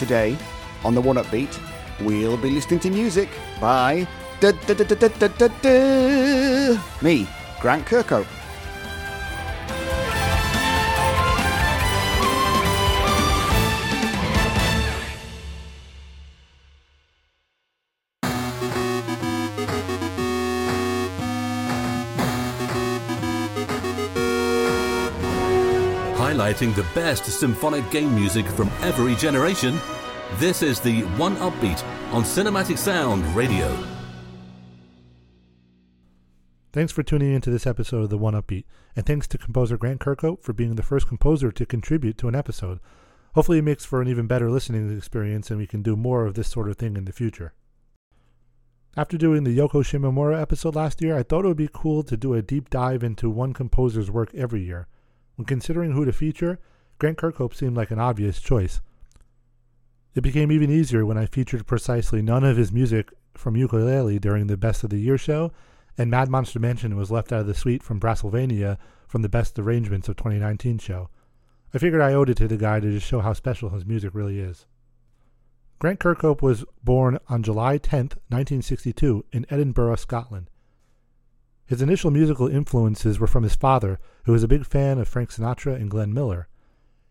Today, on the One Upbeat, we'll be listening to music by me, Grant Kirkhope. Highlighting the best symphonic game music from every generation, this is the One Upbeat on Cinematic Sound Radio. Thanks for tuning into this episode of the One Upbeat, and thanks to composer Grant Kirkhope for being the first composer to contribute to an episode. Hopefully, it makes for an even better listening experience, and we can do more of this sort of thing in the future. After doing the Yoko Shimomura episode last year, I thought it would be cool to do a deep dive into one composer's work every year. When considering who to feature, Grant Kirkhope seemed like an obvious choice. It became even easier when I featured precisely none of his music from Yooka-Laylee during the Best of the Year show and Mad Monster Mansion was left out of the suite from Brassylvania from the Best Arrangements of 2019 show. I figured I owed it to the guy to just show how special his music really is. Grant Kirkhope was born on July 10, 1962, in Edinburgh, Scotland. His initial musical influences were from his father, who was a big fan of Frank Sinatra and Glenn Miller.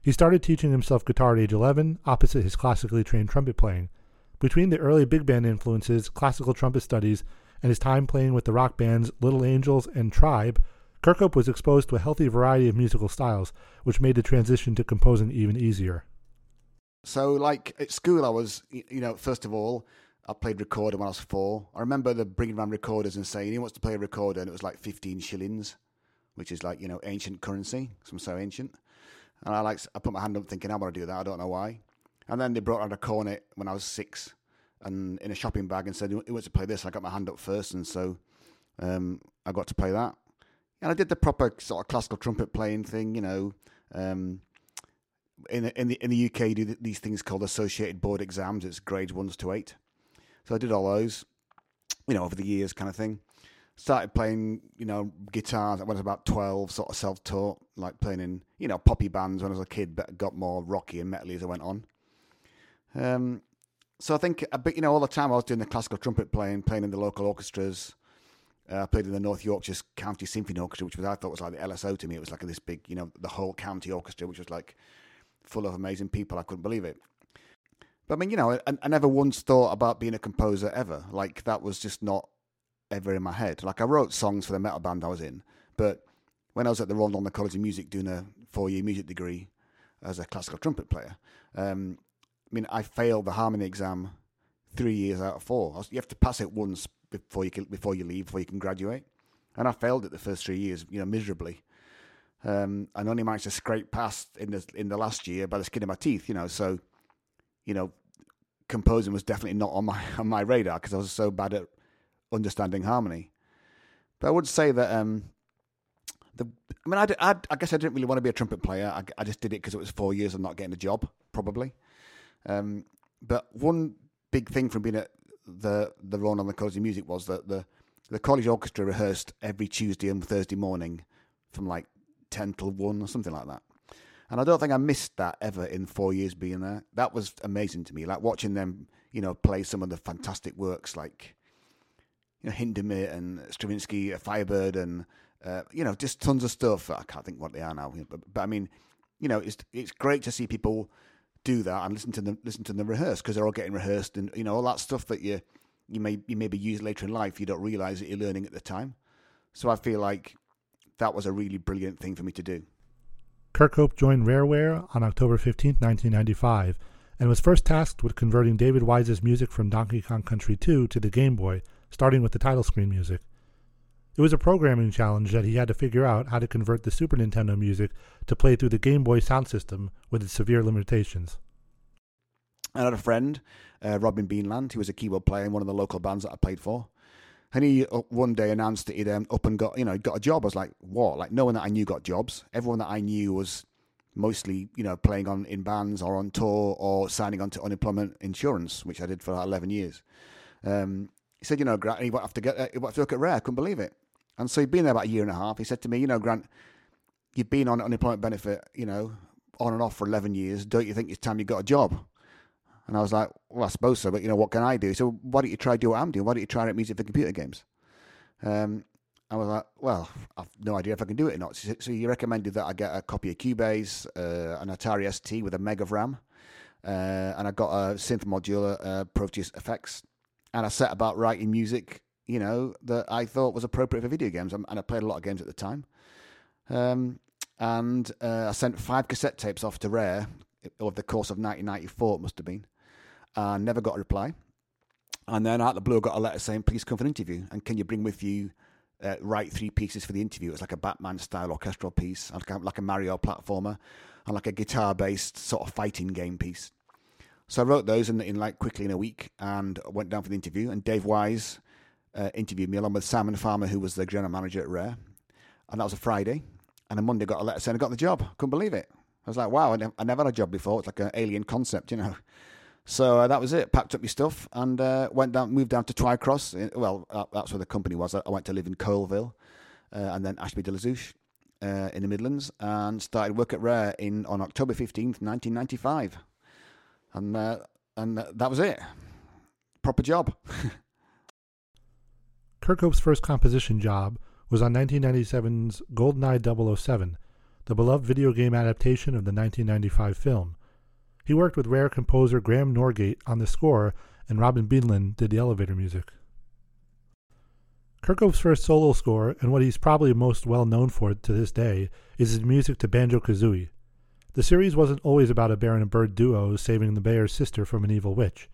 He started teaching himself guitar at age 11, opposite his classically trained trumpet playing. Between the early big band influences, classical trumpet studies, and his time playing with the rock bands Little Angels and Tribe, Kirkhope was exposed to a healthy variety of musical styles, which made the transition to composing even easier. So, like at school, I was, you know, first of all, I played recorder when I was four. I remember the bringing around recorders and saying, "He wants to play a recorder," and it was like fifteen shillings, which is like you know ancient currency. I'm so ancient, and I like I put my hand up thinking, "I want to do that." I don't know why. And then they brought around a cornet when I was six, and in a shopping bag and said, "He wants to play this." I got my hand up first, and so um, I got to play that. And I did the proper sort of classical trumpet playing thing, you know. Um, in in the in the UK, you do these things called associated board exams. It's grades one to eight. So I did all those, you know, over the years, kind of thing. Started playing, you know, guitars when I was about twelve, sort of self-taught, like playing in, you know, poppy bands when I was a kid, but got more rocky and metally as I went on. Um, so I think, but you know, all the time I was doing the classical trumpet playing, playing in the local orchestras. Uh, I played in the North Yorkshire County Symphony Orchestra, which was I thought was like the LSO to me. It was like this big, you know, the whole county orchestra, which was like full of amazing people. I couldn't believe it. But I mean, you know, I, I never once thought about being a composer ever. Like that was just not ever in my head. Like I wrote songs for the metal band I was in, but when I was at the Royal College of Music doing a four-year music degree as a classical trumpet player, um, I mean, I failed the harmony exam three years out of four. You have to pass it once before you can, before you leave, before you can graduate. And I failed it the first three years, you know, miserably. Um, and only managed to scrape past in the in the last year by the skin of my teeth, you know. So, you know, composing was definitely not on my on my radar because I was so bad at understanding harmony. But I would say that um, the I mean, I, I, I guess I didn't really want to be a trumpet player. I, I just did it because it was four years of not getting a job, probably. Um, but one big thing from being at the the Royal London College of Music was that the the college orchestra rehearsed every Tuesday and Thursday morning from like ten till one or something like that. And I don't think I missed that ever in four years being there. That was amazing to me. Like watching them, you know, play some of the fantastic works like you know Hindemith and Stravinsky, Firebird, and uh, you know just tons of stuff. I can't think what they are now, but, but I mean, you know, it's it's great to see people do that and listen to them listen to them rehearse because they're all getting rehearsed and you know all that stuff that you you may you maybe use later in life you don't realize that you're learning at the time so i feel like that was a really brilliant thing for me to do kirkhope joined rareware on october 15, 1995 and was first tasked with converting david wise's music from donkey kong country 2 to the game boy starting with the title screen music it was a programming challenge that he had to figure out how to convert the Super Nintendo music to play through the Game Boy sound system with its severe limitations. I had a friend, uh, Robin Beanland, who was a keyboard player in one of the local bands that I played for. And he uh, one day announced that he'd um, up and got, you know, got a job. I was like, what? Like, no one that I knew got jobs. Everyone that I knew was mostly, you know, playing on in bands or on tour or signing on to unemployment insurance, which I did for 11 years. Um, he said, you know, Grant, he have to get, uh, he have to look at Rare. I couldn't believe it. And so he'd been there about a year and a half. He said to me, you know, Grant, you've been on unemployment benefit, you know, on and off for 11 years. Don't you think it's time you got a job? And I was like, well, I suppose so, but you know, what can I do? So why don't you try do what I'm doing? Why don't you try write music for computer games? Um, I was like, well, I've no idea if I can do it or not. So, so he recommended that I get a copy of Cubase, uh, an Atari ST with a meg of RAM, uh, and I got a synth modular uh, Proteus effects, and I set about writing music, you know, that I thought was appropriate for video games, and I played a lot of games at the time. Um, and uh, I sent five cassette tapes off to Rare over the course of 1994, it must have been, and never got a reply. And then out of the blue, I got a letter saying, "Please come for an interview, and can you bring with you?" Uh, write three pieces for the interview. It was like a Batman style orchestral piece, like a, like a Mario platformer, and like a guitar based sort of fighting game piece. So I wrote those in, in like quickly in a week and went down for the interview. And Dave Wise uh, interviewed me along with Simon Farmer, who was the general manager at Rare. And that was a Friday. And on Monday, I got a letter saying I got the job. Couldn't believe it. I was like, wow, I, ne- I never had a job before. It's like an alien concept, you know. So uh, that was it. Packed up my stuff and uh, went down, moved down to Twycross. Well, that's where the company was. I went to live in Coalville uh, and then Ashby de la Zouch uh, in the Midlands and started work at Rare in on October 15th, 1995. And, uh, and that was it. Proper job. Kirkhope's first composition job was on 1997's GoldenEye 007, the beloved video game adaptation of the 1995 film. He worked with rare composer Graham Norgate on the score, and Robin Beanland did the elevator music. Kirkhope's first solo score, and what he's probably most well known for to this day, is his music to Banjo Kazooie. The series wasn't always about a bear and a bird duo saving the bear's sister from an evil witch.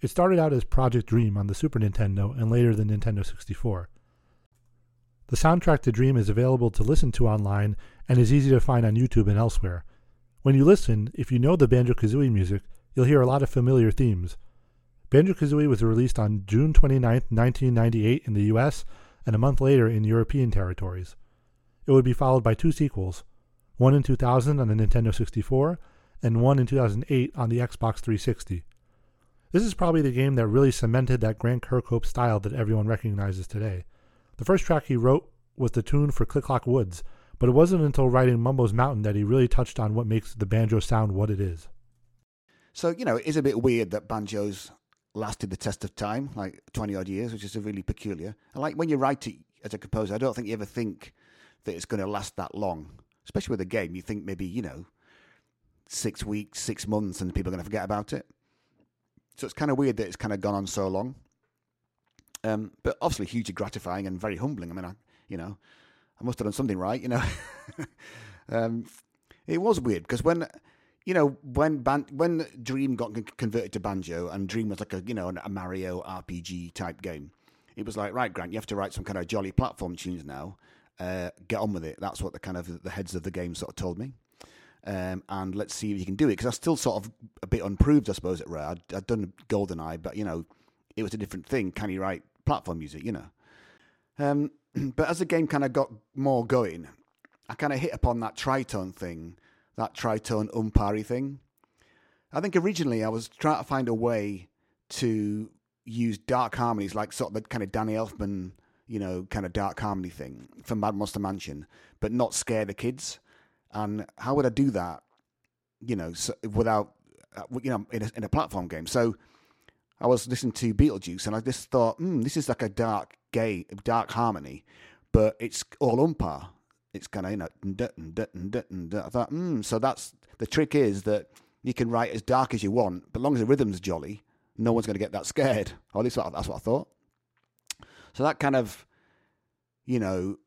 It started out as Project Dream on the Super Nintendo and later the Nintendo 64. The soundtrack to Dream is available to listen to online and is easy to find on YouTube and elsewhere. When you listen, if you know the Banjo Kazooie music, you'll hear a lot of familiar themes. Banjo Kazooie was released on June 29, 1998 in the US and a month later in European territories. It would be followed by two sequels, one in 2000 on the Nintendo 64 and one in 2008 on the Xbox 360. This is probably the game that really cemented that Grant Kirkhope style that everyone recognizes today. The first track he wrote was the tune for Click Clock Woods, but it wasn't until writing Mumbo's Mountain that he really touched on what makes the banjo sound what it is. So, you know, it is a bit weird that banjos lasted the test of time, like 20 odd years, which is really peculiar. And like when you write it as a composer, I don't think you ever think that it's going to last that long, especially with a game. You think maybe, you know, six weeks, six months, and people are going to forget about it. So it's kind of weird that it's kind of gone on so long. Um, but obviously hugely gratifying and very humbling. I mean, I, you know, I must have done something right, you know. um, it was weird because when, you know, when ban- when Dream got converted to Banjo and Dream was like a you know a Mario RPG type game, it was like right, Grant, you have to write some kind of jolly platform tunes now. Uh, get on with it. That's what the kind of the heads of the game sort of told me. Um, and let's see if you can do it because I was still sort of a bit unproved, I suppose, at Rare. I'd, I'd done GoldenEye, but you know, it was a different thing. Can you write platform music? You know. Um, but as the game kind of got more going, I kind of hit upon that tritone thing, that tritone umpari thing. I think originally I was trying to find a way to use dark harmonies, like sort of the kind of Danny Elfman, you know, kind of dark harmony thing from Mad Monster Mansion, but not scare the kids. And how would I do that, you know, so without, uh, you know, in a, in a platform game? So I was listening to Beetlejuice, and I just thought, hmm, this is like a dark gay, dark harmony, but it's all oompah. It's kind of you know, I thought, hmm. So that's the trick is that you can write as dark as you want, but as long as the rhythm's jolly, no one's going to get that scared. Or at least that's what I thought. So that kind of, you know,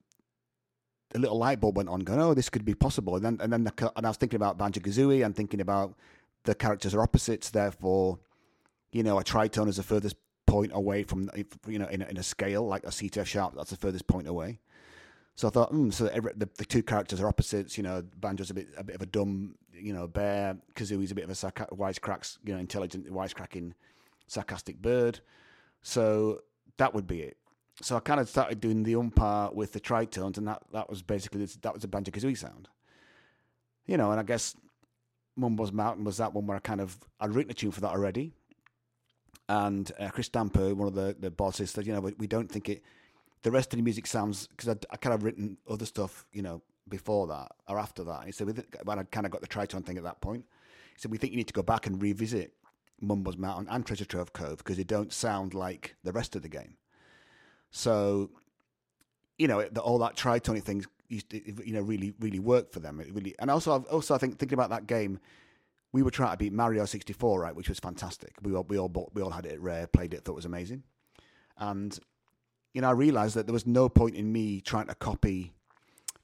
a little light bulb went on, going, "Oh, this could be possible." And then, and then, the, and I was thinking about Banjo Kazooie and thinking about the characters are opposites, therefore you know, a tritone is the furthest point away from, you know, in a, in a scale, like a C sharp, that's the furthest point away. So I thought, hmm, so the, the two characters are opposites. You know, Banjo's a bit a bit of a dumb, you know, bear. Kazooie's a bit of a sarca- wisecracks, you know, intelligent, wisecracking, sarcastic bird. So that would be it. So I kind of started doing the oompah with the tritones, and that, that was basically that was a Banjo Kazooie sound. You know, and I guess Mumbo's Mountain was that one where I kind of I'd written a tune for that already, and uh, Chris Stamper, one of the, the bosses, said, you know, we, we don't think it. The rest of the music sounds because I, kind of written other stuff, you know, before that or after that. He said, when I kind of got the tritone thing at that point, he said, we think you need to go back and revisit Mumbo's Mountain and Treasure Trove Cove because they don't sound like the rest of the game. So, you know, the, all that Tritonic things, used to, you know, really, really worked for them. It really, and also, i also, I think thinking about that game, we were trying to beat Mario 64, right, which was fantastic. We all, we all, bought, we all had it Rare, played it, thought it was amazing, and you know, I realized that there was no point in me trying to copy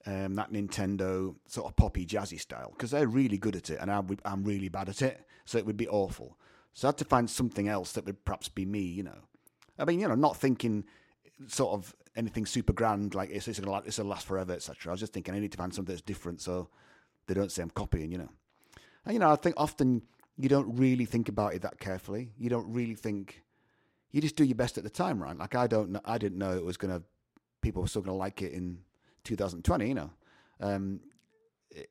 um, that Nintendo sort of poppy jazzy style because they're really good at it and I'm, I'm really bad at it. So it would be awful. So I had to find something else that would perhaps be me, you know. I mean, you know, not thinking sort of anything super grand like it's, it's going to last forever, etc. I was just thinking I need to find something that's different so they don't say I'm copying, you know. And, you know, I think often you don't really think about it that carefully. You don't really think, you just do your best at the time, right? Like I don't, I didn't know it was to, people were still to like it in 2020. You know, um,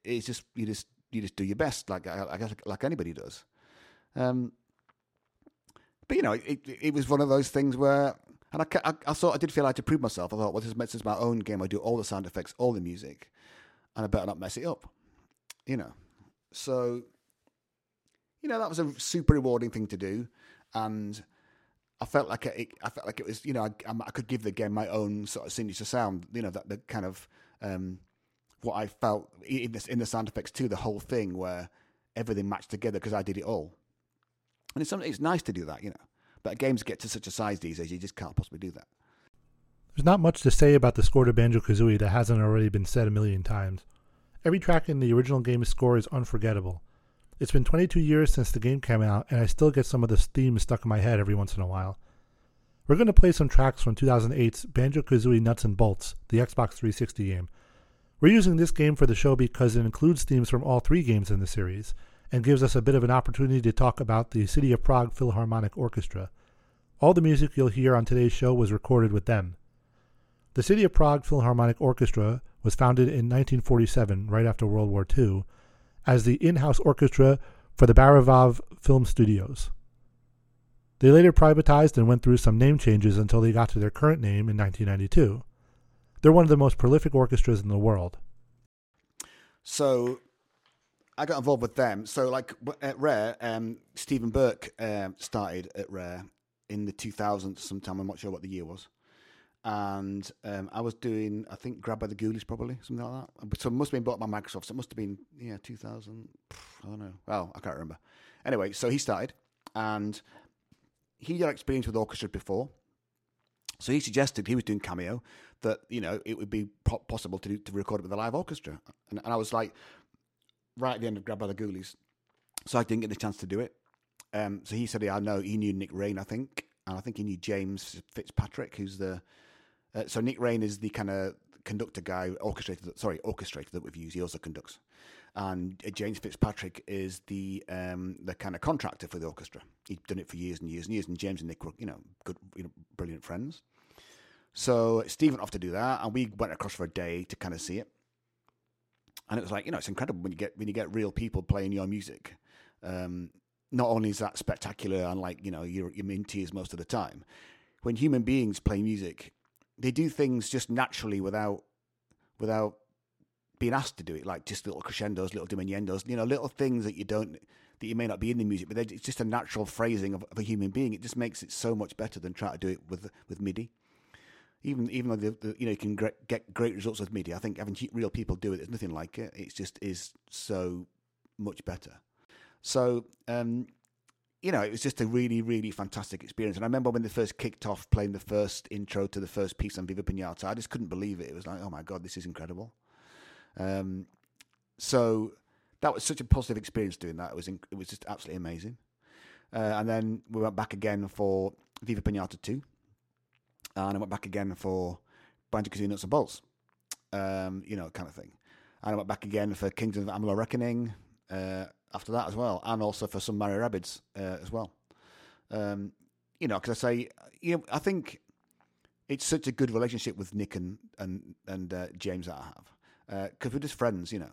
it's just you just you just do your best, like I guess like anybody does. Um, but you know, it, it was one of those things where, and I, I, I thought I did feel like I had to prove myself. I thought, well, this is, this is my own game. I do all the sound effects, all the music, and I better not mess it up. You know, so you know that was a super rewarding thing to do, and I felt like it, I felt like it was, you know, I, I, could give the game my own sort of signature sound, you know, that the kind of um, what I felt in the, in the sound effects too, the whole thing where everything matched together because I did it all. And it's something, it's nice to do that, you know. But games get to such a size these days, you just can't possibly do that. There's not much to say about the score to Banjo Kazooie that hasn't already been said a million times. Every track in the original game's score is unforgettable. It's been 22 years since the game came out, and I still get some of the themes stuck in my head every once in a while. We're going to play some tracks from 2008's Banjo Kazooie Nuts and Bolts, the Xbox 360 game. We're using this game for the show because it includes themes from all three games in the series, and gives us a bit of an opportunity to talk about the City of Prague Philharmonic Orchestra. All the music you'll hear on today's show was recorded with them. The City of Prague Philharmonic Orchestra was founded in 1947, right after World War II, as the in house orchestra for the Barrandov Film Studios. They later privatized and went through some name changes until they got to their current name in 1992. They're one of the most prolific orchestras in the world. So I got involved with them. So, like at Rare, um, Stephen Burke um, started at Rare in the 2000s sometime. I'm not sure what the year was and um, I was doing, I think, Grab by the Ghoulies, probably something like that. So it must have been bought by Microsoft. So it must have been, yeah, 2000. I don't know. Well, I can't remember. Anyway, so he started, and he had experience with orchestra before. So he suggested he was doing Kameo that you know it would be possible to do, to record it with a live orchestra, and, and I was like, right at the end of Grab by the Ghoulies, so I didn't get the chance to do it. Um, so he said, yeah, I know he knew Nic Raine, I think, and I think he knew James Fitzpatrick, who's the uh, so Nic Raine is the kind of conductor guy, orchestrator. Sorry, orchestrator that we've used. He also conducts, and uh, James Fitzpatrick is the um, the kind of contractor for the orchestra. He'd done it for years and years and years. And James and Nick were, you know, good, you know, brilliant friends. So Stephen off to do that, and we went across for a day to kind of see it. And it was like, you know, it's incredible when you get when you get real people playing your music. Um, not only is that spectacular and like you know you're, you're in tears most of the time, when human beings play music, they do things just naturally without without being asked to do it, like just little crescendos, little diminuendos, you know, little things that you don't that you may not be in the music, but it's just a natural phrasing of, of, a human being. It just makes it so much better than trying to do it with with MIDI. Even even though the, the, you know you can get great results with MIDI, I think having real people do it, there's nothing like it. It just is so much better. So um, you know, it was just a really, really fantastic experience. And I remember when they first kicked off playing the first intro to the first piece on Viva Pinata, I just couldn't believe it. It was like, oh my God, this is incredible. Um, so that was such a positive experience doing that. It was, it was just absolutely amazing. Uh, and then we went back again for Viva Pinata 2. And I went back again for Banjo Kazooie Nuts and Bolts, um, you know, kind of thing. And I went back again for Kingdom of Amalur Reckoning. Uh, after that as well, and also for some Mario Rabbids uh, as well. Um, you know, because I say, you know, I think it's such a good relationship with Nick and and and uh, James that I have because uh, we're just friends, you know,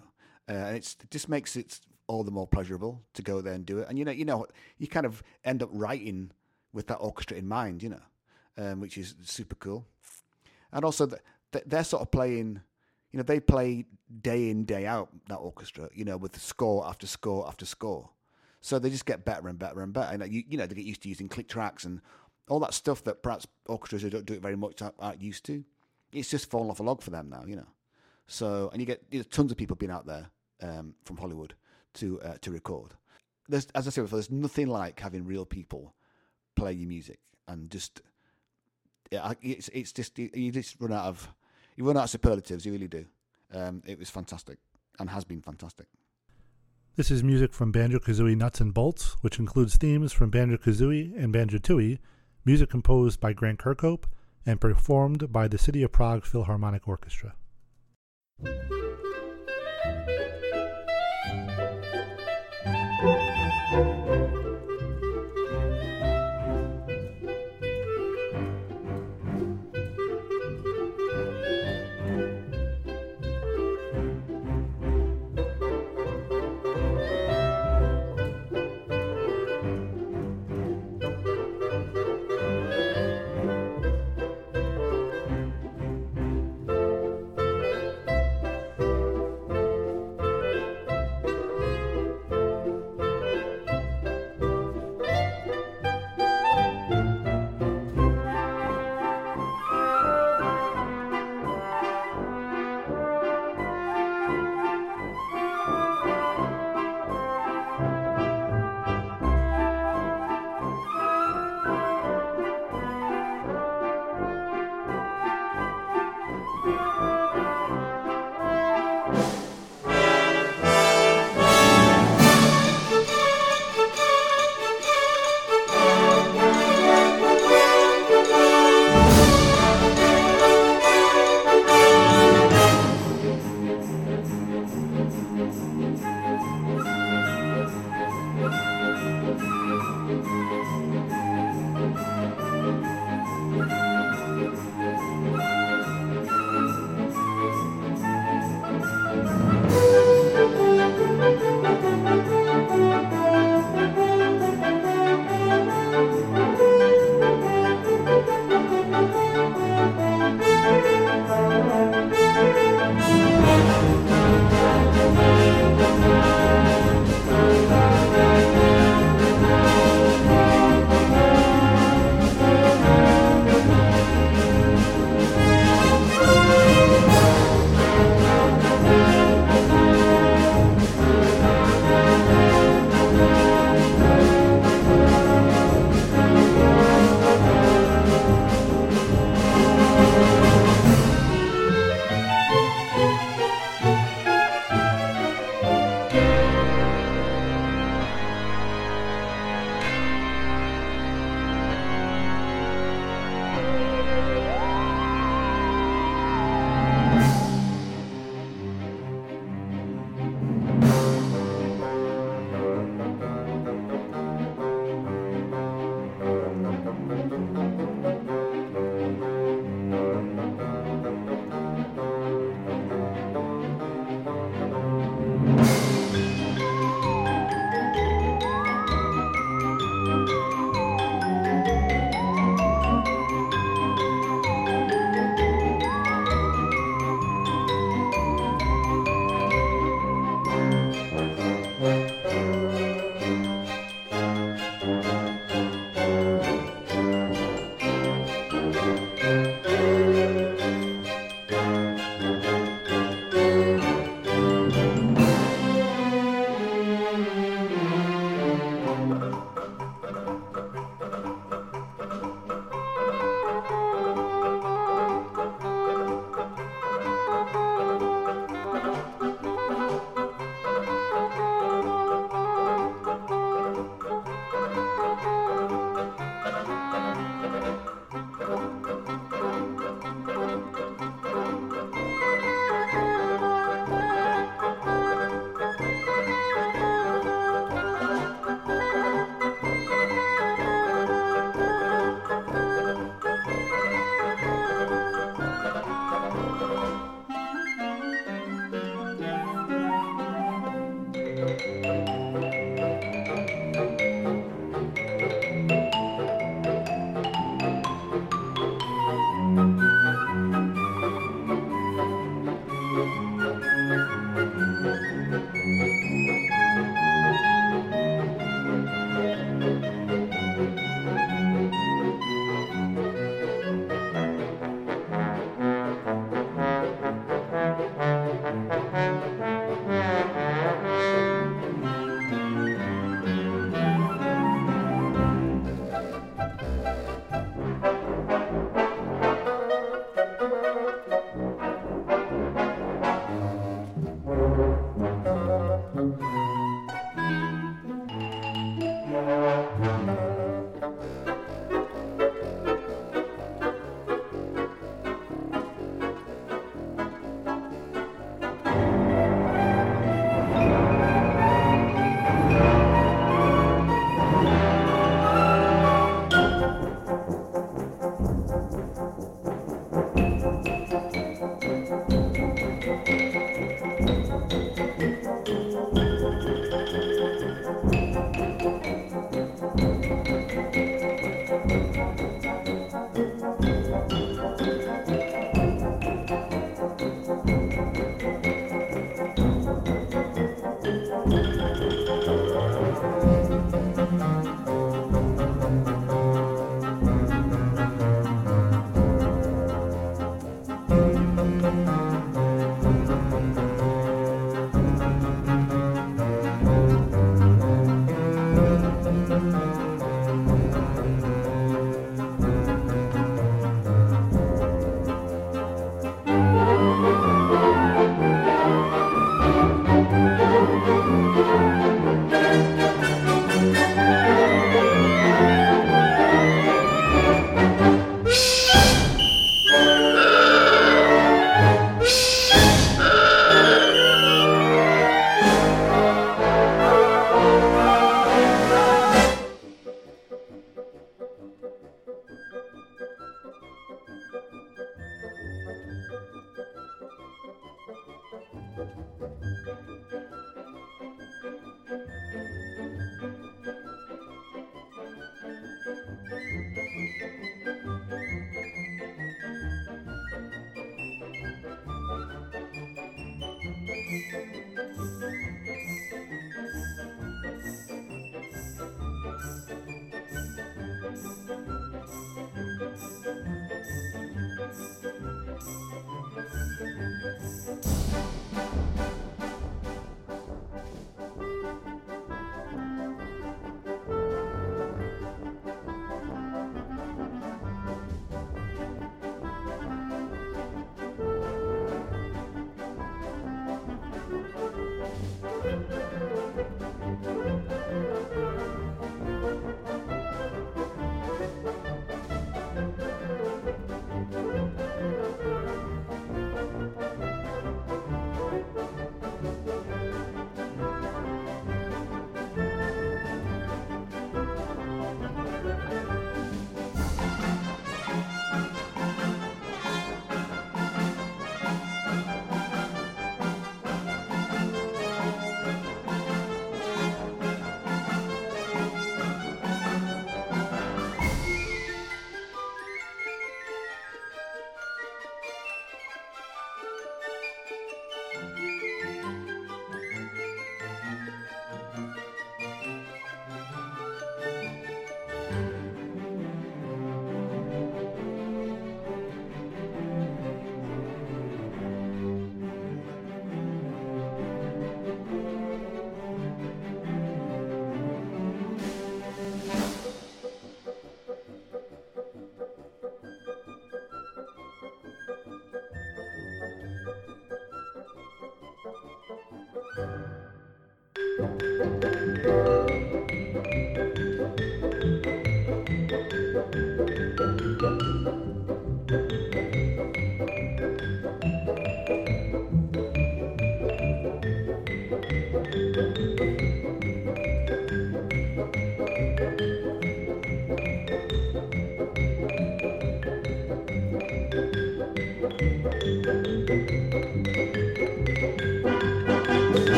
uh, and it's it just makes it all the more pleasurable to go there and do it. And you know, you know, you kind of end up writing with that orchestra in mind, you know, um, which is super cool. And also, the, the, they're sort of playing you know, they play day in, day out, that orchestra, you know, with score after score after score. So they just get better and better and better. And you, you know, they get used to using click tracks and all that stuff that perhaps orchestras who don't do it very much aren't, aren't used to. It's just fallen off a log for them now, you know. So, and you get you know, tons of people being out there um, from Hollywood to uh, to record. There's, as I said before, there's nothing like having real people play your music and just yeah, it's it's just you just run out of you run out of superlatives. You really do. Um, it was fantastic and has been fantastic. This is music from Banjo Kazooie Nuts and Bolts, which includes themes from Banjo Kazooie and Banjo Tooie, music composed by Grant Kirkhope and performed by the City of Prague Philharmonic Orchestra.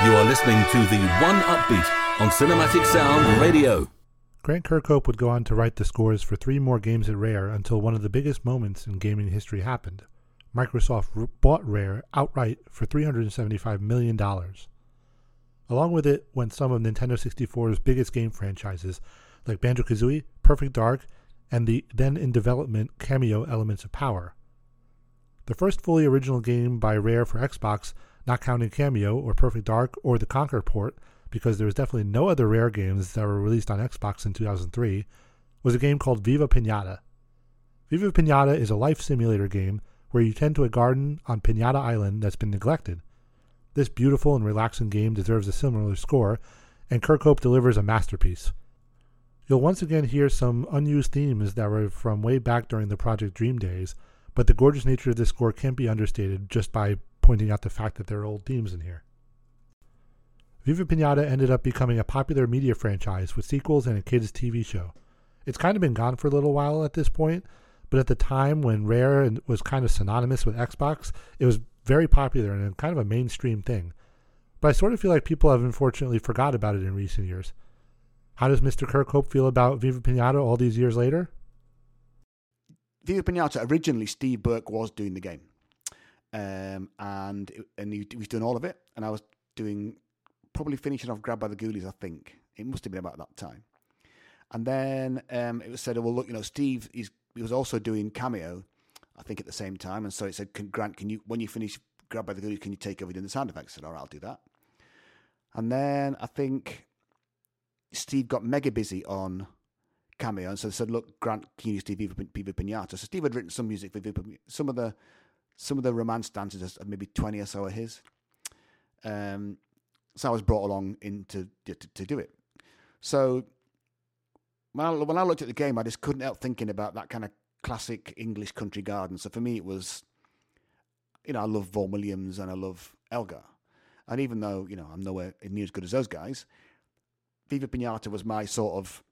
Listening to the One Upbeat on Cinematic Sound Radio. Grant Kirkhope would go on to write the scores for three more games at Rare until one of the biggest moments in gaming history happened. Microsoft bought Rare outright for $375 million. Along with it went some of Nintendo 64's biggest game franchises, like Banjo Kazooie, Perfect Dark, and the then in development Kameo Elements of Power. The first fully original game by Rare for Xbox not counting Kameo or Perfect Dark or the Conker port, because there was definitely no other Rare games that were released on Xbox in 2003, was a game called Viva Pinata. Viva Pinata is a life simulator game where you tend to a garden on Pinata Island that's been neglected. This beautiful and relaxing game deserves a similar score, and Kirkhope delivers a masterpiece. You'll once again hear some unused themes that were from way back during the Project Dream days, but the gorgeous nature of this score can't be understated just by pointing out the fact that there are old themes in here. Viva Pinata ended up becoming a popular media franchise with sequels and a kids' TV show. It's kind of been gone for a little while at this point, but at the time when Rare was kind of synonymous with Xbox, it was very popular and kind of a mainstream thing. But I sort of feel like people have unfortunately forgot about it in recent years. How does Mr. Kirkhope feel about Viva Pinata all these years later? Viva Pinata, originally Steve Burke was doing the game. Um, and and he, was doing all of it, and I was doing probably finishing off Grab by the Ghoulies, I think. It must have been about that time. And then um, it was said, oh, well, look, you know, Steve, he was also doing Kameo, I think, at the same time. And so it said, can, Grant, can you, when you finish Grab by the Ghoulies, can you take over doing the sound effects? I said, all right, I'll do that. And then I think Steve got mega busy on Kameo. and so they said, "Look, Grant, can you use Viva, Viva Pinata?" So Steve had written some music for Viva, some of the some of the romance dances, maybe twenty or so of his. Um, so I was brought along in to, to, to do it. So when I, when I looked at the game, I just couldn't help thinking about that kind of classic English country garden. So for me, it was, you know, I love Vaughan Williams and I love Elgar. And even though, you know, I'm nowhere near as good as those guys, Viva Pinata was my sort of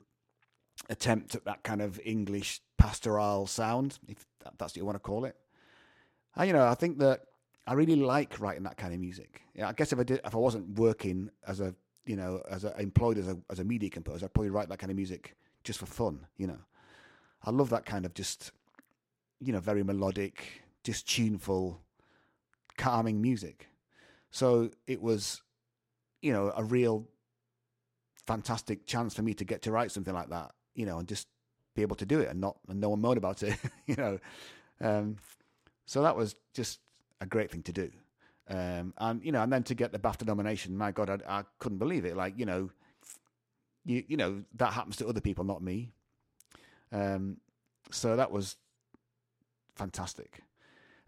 attempt at that kind of English pastoral sound, if that's what you want to call it. And, you know, I think that I really like writing that kind of music. Yeah, I guess if I did, if I wasn't working as a, you know, as a, employed as a as a media composer, I'd probably write that kind of music just for fun. You know, I love that kind of just, you know, very melodic, just tuneful, calming music. So it was, you know, a real fantastic chance for me to get to write something like that. You know, and just be able to do it and not and no one moan about it. you know, um, so that was just a great thing to do. Um, and you know, and then to get the BAFTA nomination, my God, I, I, couldn't believe it. Like you know, you you know that happens to other people, not me. Um, so that was fantastic.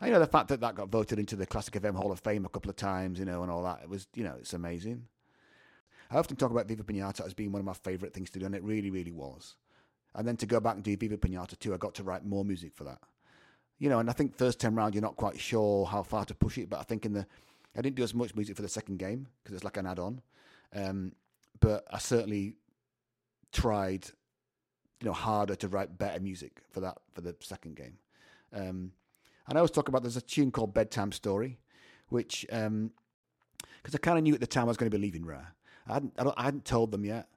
And, you know, the fact that that got voted into the Classic FM Hall of Fame a couple of times, you know, and all that, it was, you know, it's amazing. I often talk about Viva Pinata as being one of my favourite things to do, and it really, really was. And then to go back and do Viva Pinata too, I got to write more music for that you know, and I think first time round you're not quite sure how far to push it, but I think in the I didn't do as much music for the second game because it's like an add-on, um, but I certainly tried, you know, harder to write better music for that for the second game. Um, and I always talk about there's a tune called Bedtime Story, which because um, I kind of knew at the time I was going to be leaving Rare. I hadn't I, I hadn't told them yet,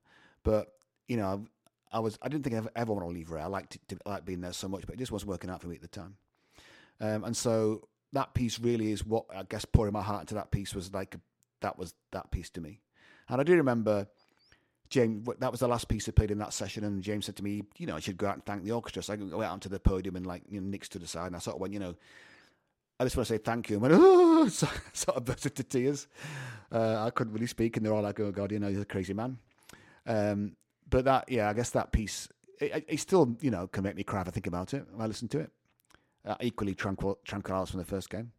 but you know I was I didn't think I'd ever want to leave Rare. I liked to, I liked being there so much, but it just wasn't working out for me at the time. Um, and so that piece really is what I guess pouring my heart into that piece was like that was that piece to me. And I do remember James, that was the last piece I played in that session, and James said to me, you know, I should go out and thank the orchestra. So I went out onto the podium and like, you know, Nic's to the side, and I sort of went, you know, I just want to say thank you. And went, oh, so, sort of burst into tears. Uh, I couldn't really speak, and they're all like, oh God, you know, you're a crazy man. Um, but that, yeah, I guess that piece, it, it, still, you know, can make me cry if I think about it. when I listen to it uh, equally tranquil, tranquil from the first game.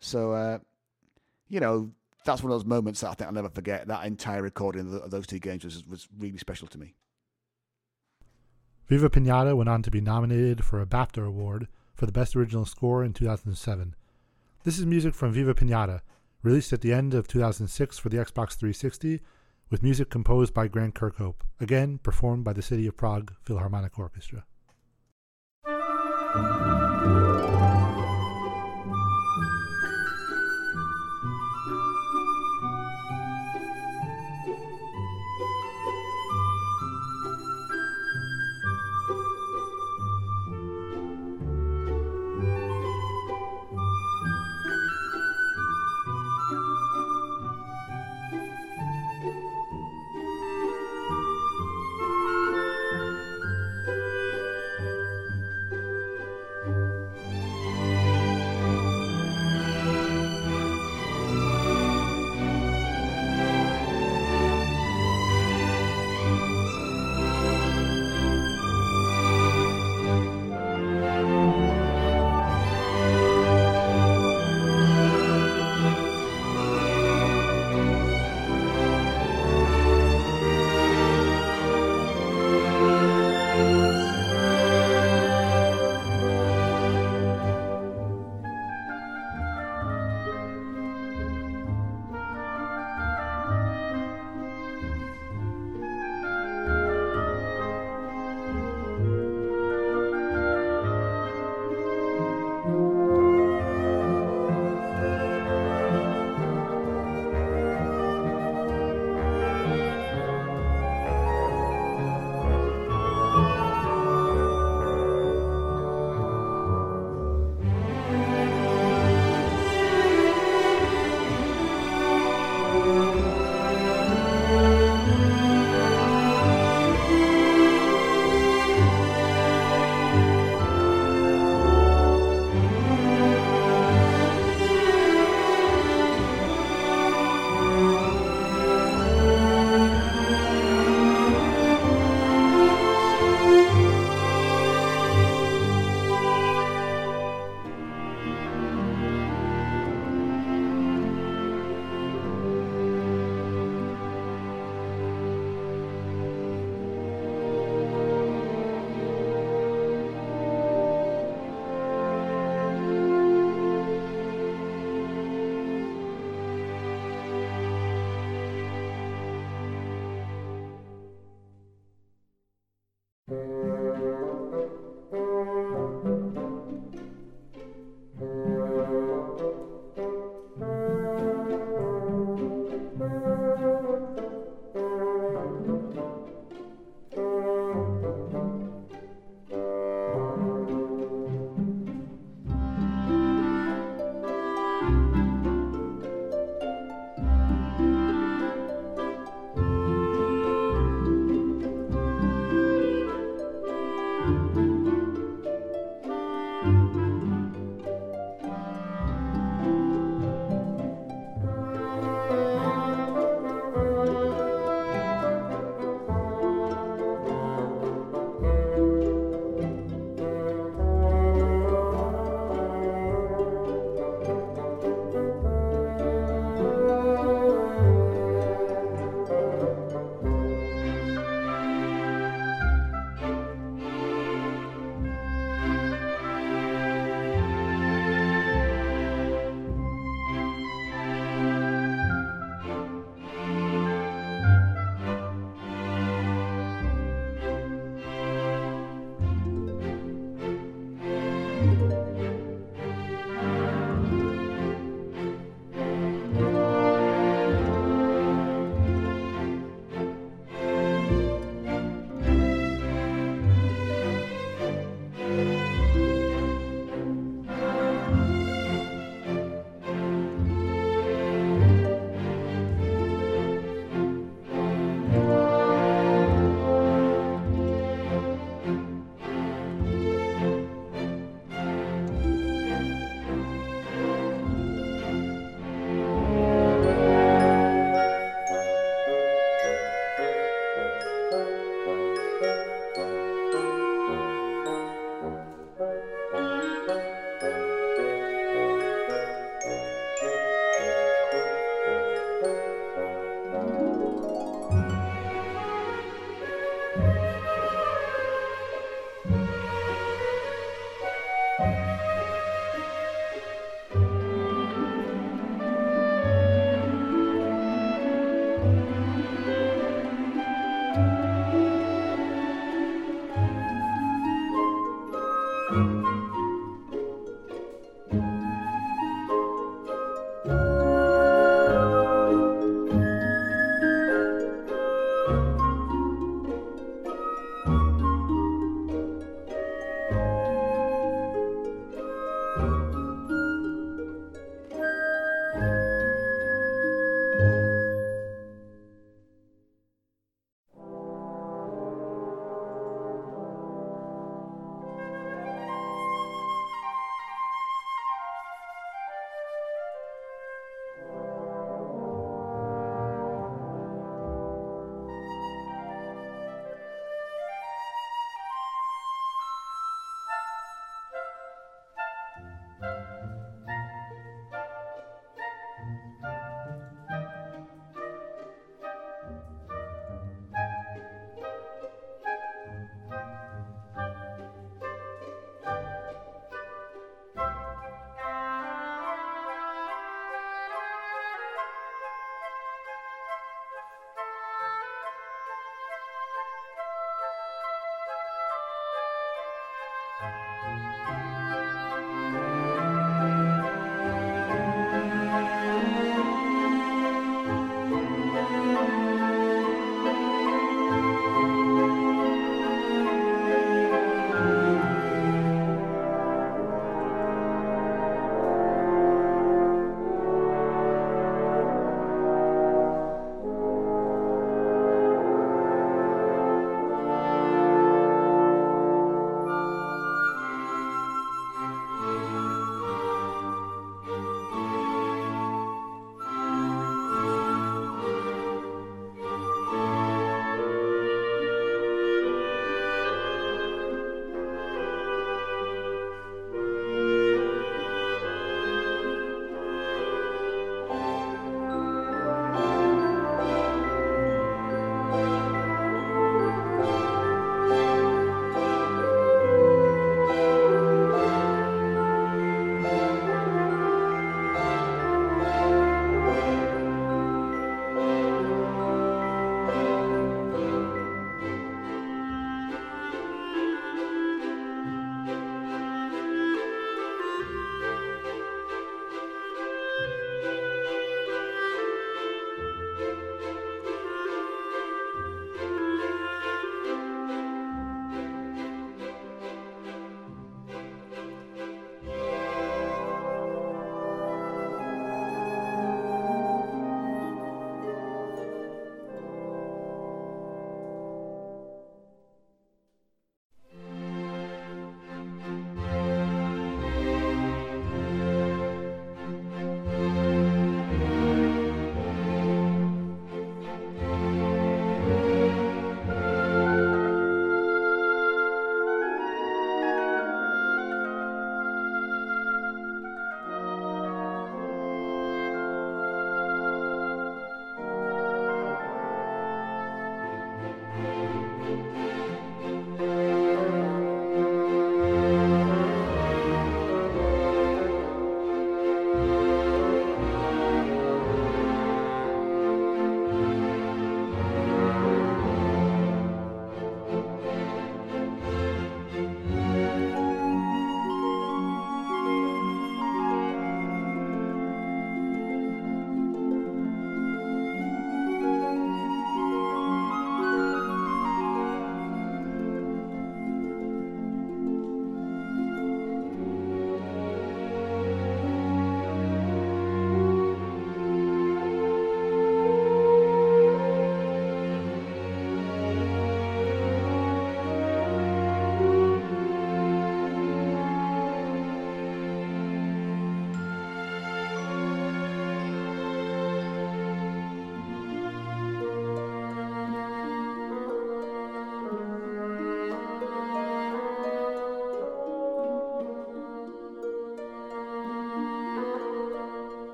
So, uh, you know, that's one of those moments that I think I'll never forget. That entire recording of, those two games was, was really special to me. Viva Pinata went on to be nominated for a BAFTA award for the Best Original Score in 2007. This is music from Viva Pinata, released at the end of 2006 for the Xbox 360, with music composed by Grant Kirkhope, again performed by the City of Prague Philharmonic Orchestra. Música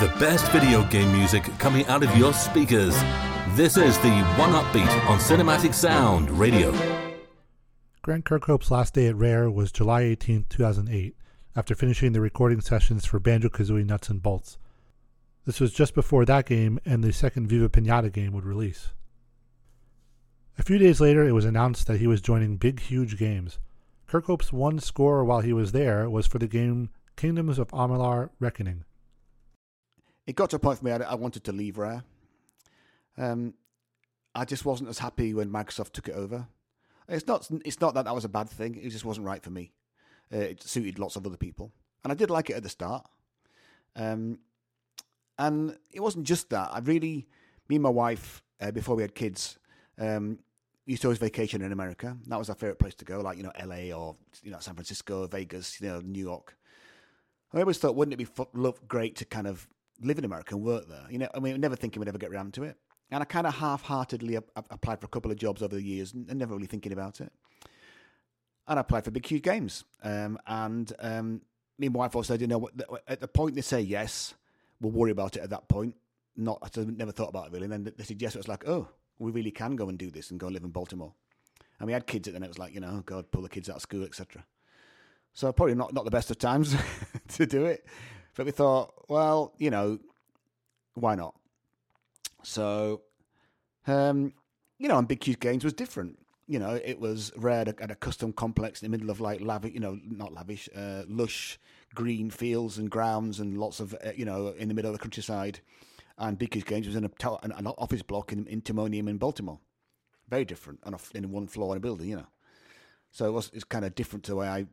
the best video game music coming out of your speakers. This is the One Upbeat on Cinematic Sound Radio. Grant Kirkhope's last day at Rare was July 18, 2008, after finishing the recording sessions for Banjo Kazooie Nuts and Bolts. This was just before that game and the second Viva Pinata game would release. A few days later, it was announced that he was joining Big Huge Games. Kirkhope's one score while he was there was for the game Kingdoms of Amalur Reckoning. It got to a point for me I, I wanted to leave Rare. Um, I just wasn't as happy when Microsoft took it over. It's not. It's not that that was a bad thing. It just wasn't right for me. Uh, it suited lots of other people, and I did like it at the start. Um, and it wasn't just that. I really, me and my wife, uh, before we had kids, um, used to always vacation in America. That was our favorite place to go, like you know, L.A. or you know, San Francisco, Vegas, you know, New York. I always thought, wouldn't it be love, great to kind of live in America and work there? You know, I mean, never thinking we'd ever get around to it. And I kind of half-heartedly applied for a couple of jobs over the years and never really thinking about it. And I applied for Big Huge Games. Um, and um, me and my wife also, said, you know, at the point they say yes, we'll worry about it at that point. Not, I never thought about it really. And then they said yes, it was like, oh, we really can go and do this and go live in Baltimore. And we had kids, and it was like, you know, God, pull the kids out of school, etc. So probably not not the best of times to do it, but we thought, well, you know, why not? So, um, you know, and Big Huge Games was different. You know, it was Rare at a custom complex in the middle of like lavish, you know, not lavish, uh, lush green fields and grounds and lots of, uh, you know, in the middle of the countryside. And Big Huge Games was in a an, an office block in, in Timonium in Baltimore. Very different, on a, in one floor in a building, you know. So it was it's kind of different to the way I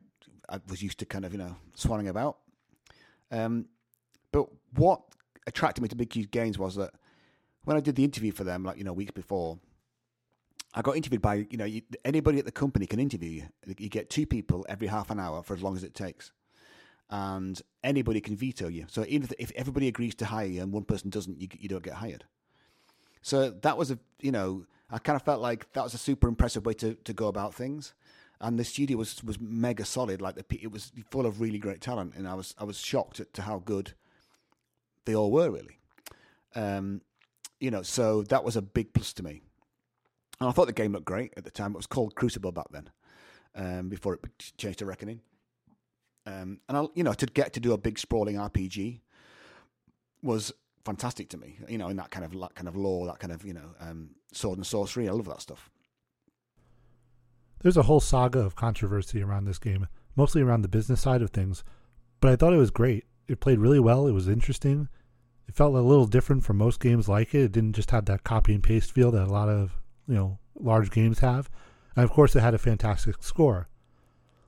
I was used to kind of you know swanning about. Um, but what attracted me to Big Huge Games was that when I did the interview for them, like you know, weeks before, I got interviewed by you know you, anybody at the company can interview you. You get two people every half an hour for as long as it takes, and anybody can veto you. So even if, if everybody agrees to hire you and one person doesn't, you you don't get hired. So that was a you know I kind of felt like that was a super impressive way to to go about things. And the studio was was mega solid. Like the, it was full of really great talent, and I was I was shocked at to how good they all were really. Um, you know, so that was a big plus to me. And I thought the game looked great at the time. It was called Crucible back then, um, before it changed to Reckoning. Um, and I, you know, to get to do a big sprawling RPG was fantastic to me. You know, in that kind of that kind of lore, that kind of you know, um, sword and sorcery. I love that stuff. There's a whole saga of controversy around this game, mostly around the business side of things. But I thought it was great. It played really well. It was interesting. It felt a little different from most games like it. It didn't just have that copy and paste feel that a lot of you know large games have, and of course it had a fantastic score.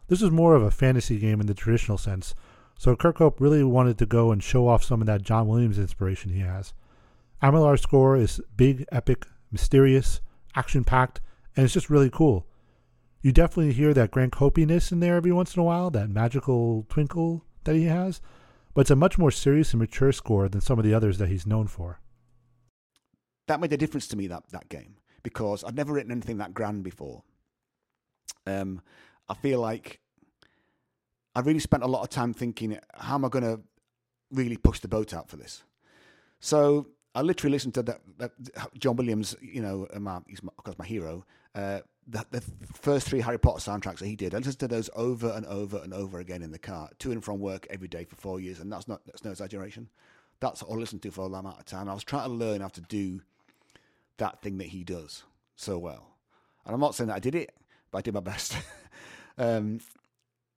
This was more of a fantasy game in the traditional sense, so Kirkhope really wanted to go and show off some of that John Williams inspiration he has. Amalur's score is big, epic, mysterious, action packed, and it's just really cool. You definitely hear that Grant Copiness in there every once in a while, that magical twinkle that he has but it's a much more serious and mature score than some of the others that he's known for. That made a difference to me that that game because I'd never written anything that grand before. Um, I feel like I really spent a lot of time thinking, how am I going to really push the boat out for this? So I literally listened to that, that John Williams, you know, my, he's my, of course my hero. Uh, the, the, first three Harry Potter soundtracks that he did, I listened to those over and over and over again in the car, to and from work every day for four years, and that's not that's no exaggeration. That's all I listened to for a long amount of time. I was trying to learn how to do that thing that he does so well, and I'm not saying that I did it, but I did my best. um,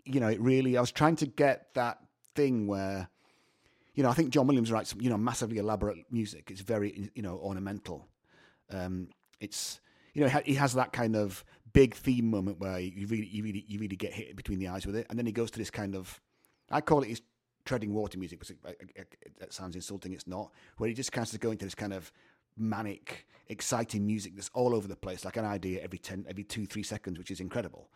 you know, it really. I was trying to get that thing where you know, I think John Williams writes, you know, massively elaborate music. It's very, you know, ornamental. Um, it's, you know, he has that kind of big theme moment where you really, you really, you really get hit between the eyes with it, and then he goes to this kind of, I call it his treading water music, but that sounds insulting. It's not. Where he just kind of go into this kind of manic, exciting music that's all over the place, like an idea every ten, every two, three seconds, which is incredible.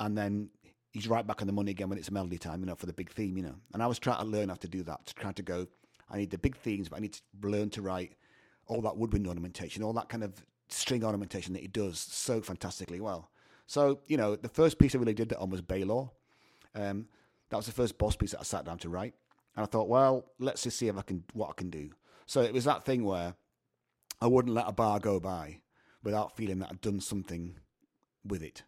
And then he's right back on the money again when it's melody time, you know, for the big theme, you know. And I was trying to learn how to do that, to try to go, I need the big themes, but I need to learn to write all that woodwind ornamentation, all that kind of string ornamentation that he does so fantastically well. So, you know, the first piece I really did that on was Balor. Um, that was the first boss piece that I sat down to write. And I thought, well, let's just see if I can what I can do. So it was that thing where I wouldn't let a bar go by without feeling that I'd done something with it.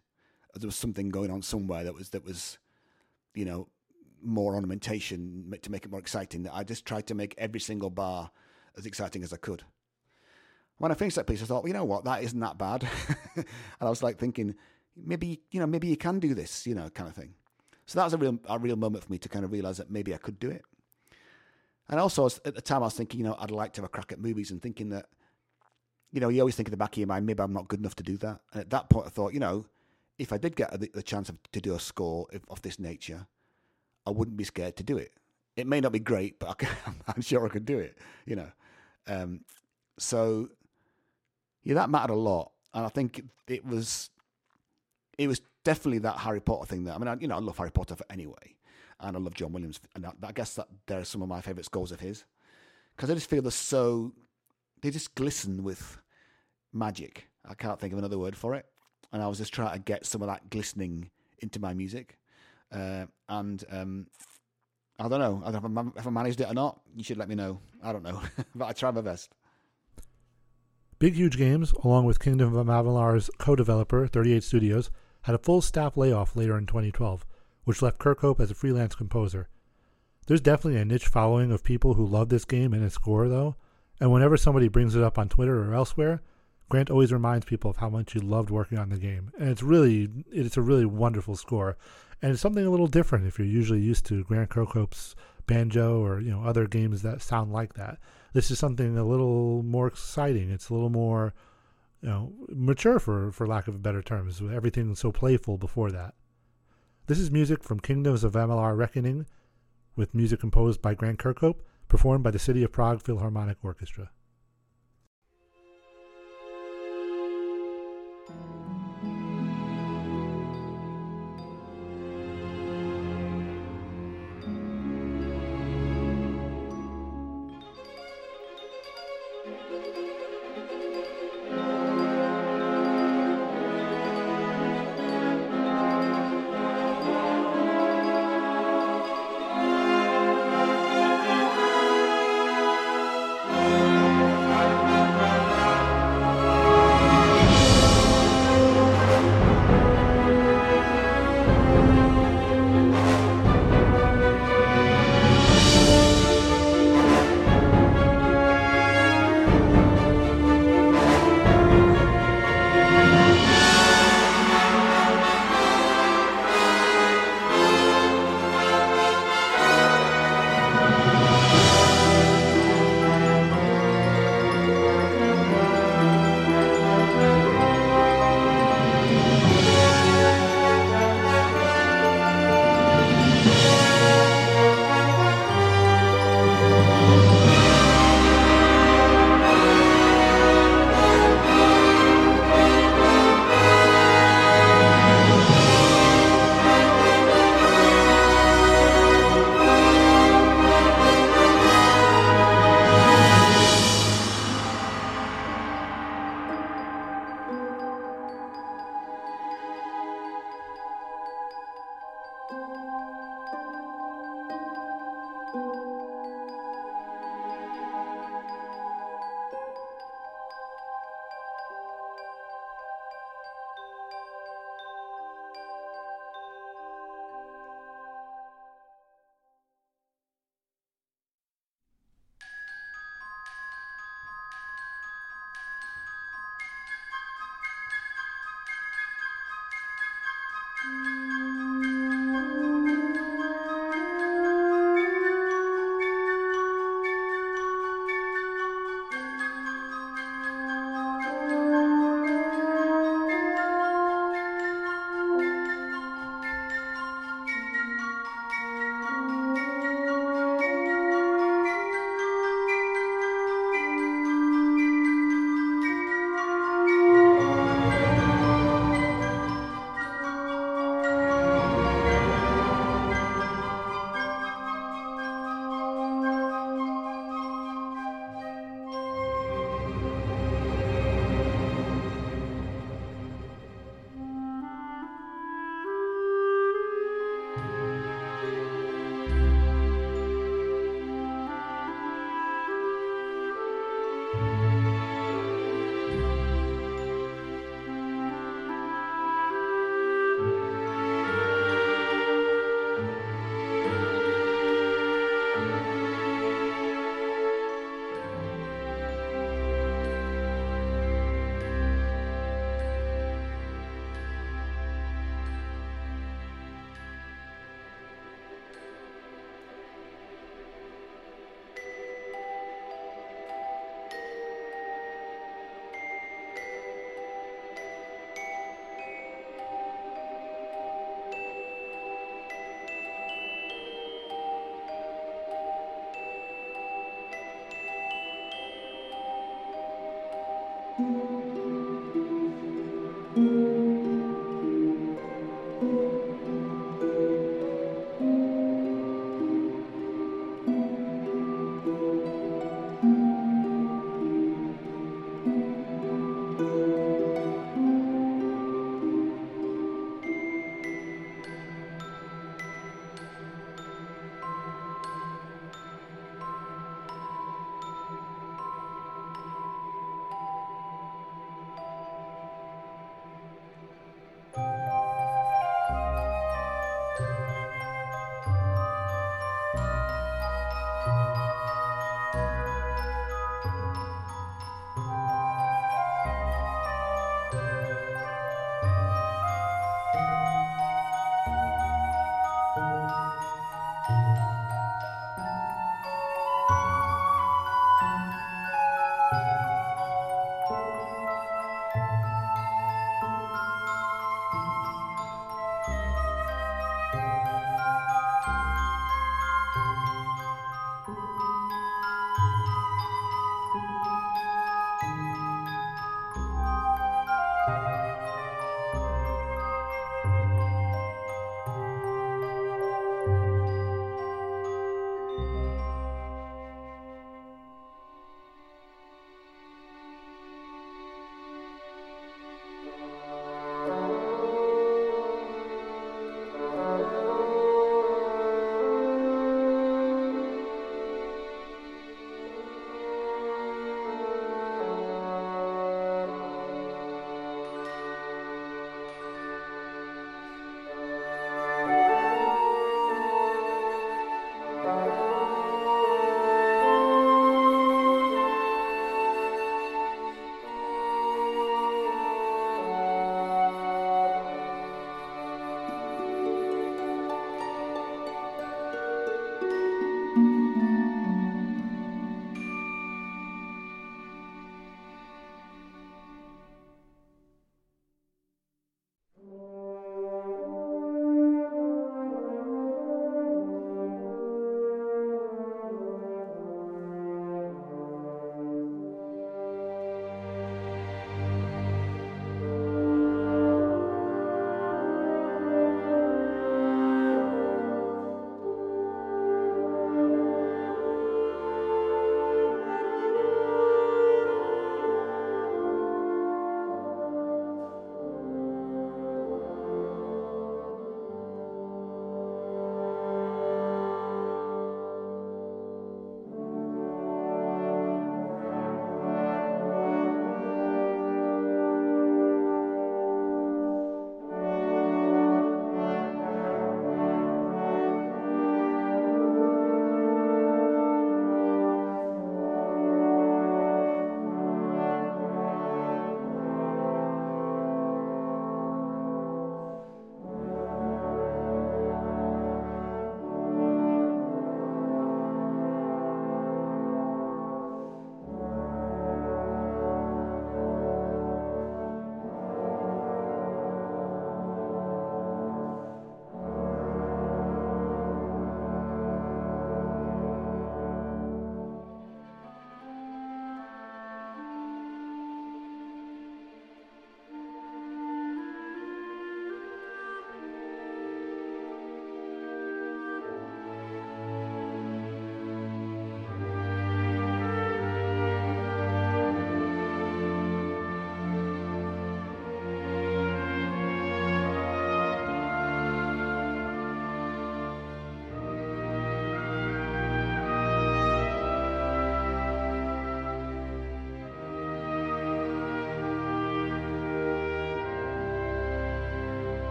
There was something going on somewhere that was that was, you know, more ornamentation to make it more exciting. That I just tried to make every single bar as exciting as I could. When I finished that piece, I thought, well, you know what, that isn't that bad. and I was like thinking, maybe you know, maybe you can do this, you know, kind of thing. So that was a real a real moment for me to kind of realize that maybe I could do it. And also at the time, I was thinking, you know, I'd like to have a crack at movies and thinking that, you know, you always think in the back of your mind, maybe I'm not good enough to do that. And at that point, I thought, you know, if I did get the, chance of, to do a score of this nature, I wouldn't be scared to do it. It may not be great, but I am sure I could do it, you know. Um, so, yeah, that mattered a lot. And I think it was, it was definitely that Harry Potter thing there. I mean, I, you know, I love Harry Potter anyway and I love John Williams. And I, I guess that there are some of my favourite scores of his because I just feel they're so they just glisten with magic. I can't think of another word for it. And I was just trying to get some of that glistening into my music. Uh, and um, I don't know if I managed it or not. You should let me know. I don't know, but I try my best. Big Huge Games, along with Kingdom of Amalur's co-developer 38 Studios, had a full staff layoff later in 2012 which left Kirkhope as a freelance composer. There's definitely a niche following of people who love this game and its score, though, and whenever somebody brings it up on Twitter or elsewhere, Grant always reminds people of how much he loved working on the game. And it's really, it's a really wonderful score. And it's something a little different if you're usually used to Grant Kirkhope's banjo or, you know, other games that sound like that. This is something a little more exciting. It's a little more, you know, mature for, for lack of a better term. Everything so playful before that. This is music from Kingdoms of Amalur Reckoning, with music composed by Grant Kirkhope, performed by the City of Prague Philharmonic Orchestra.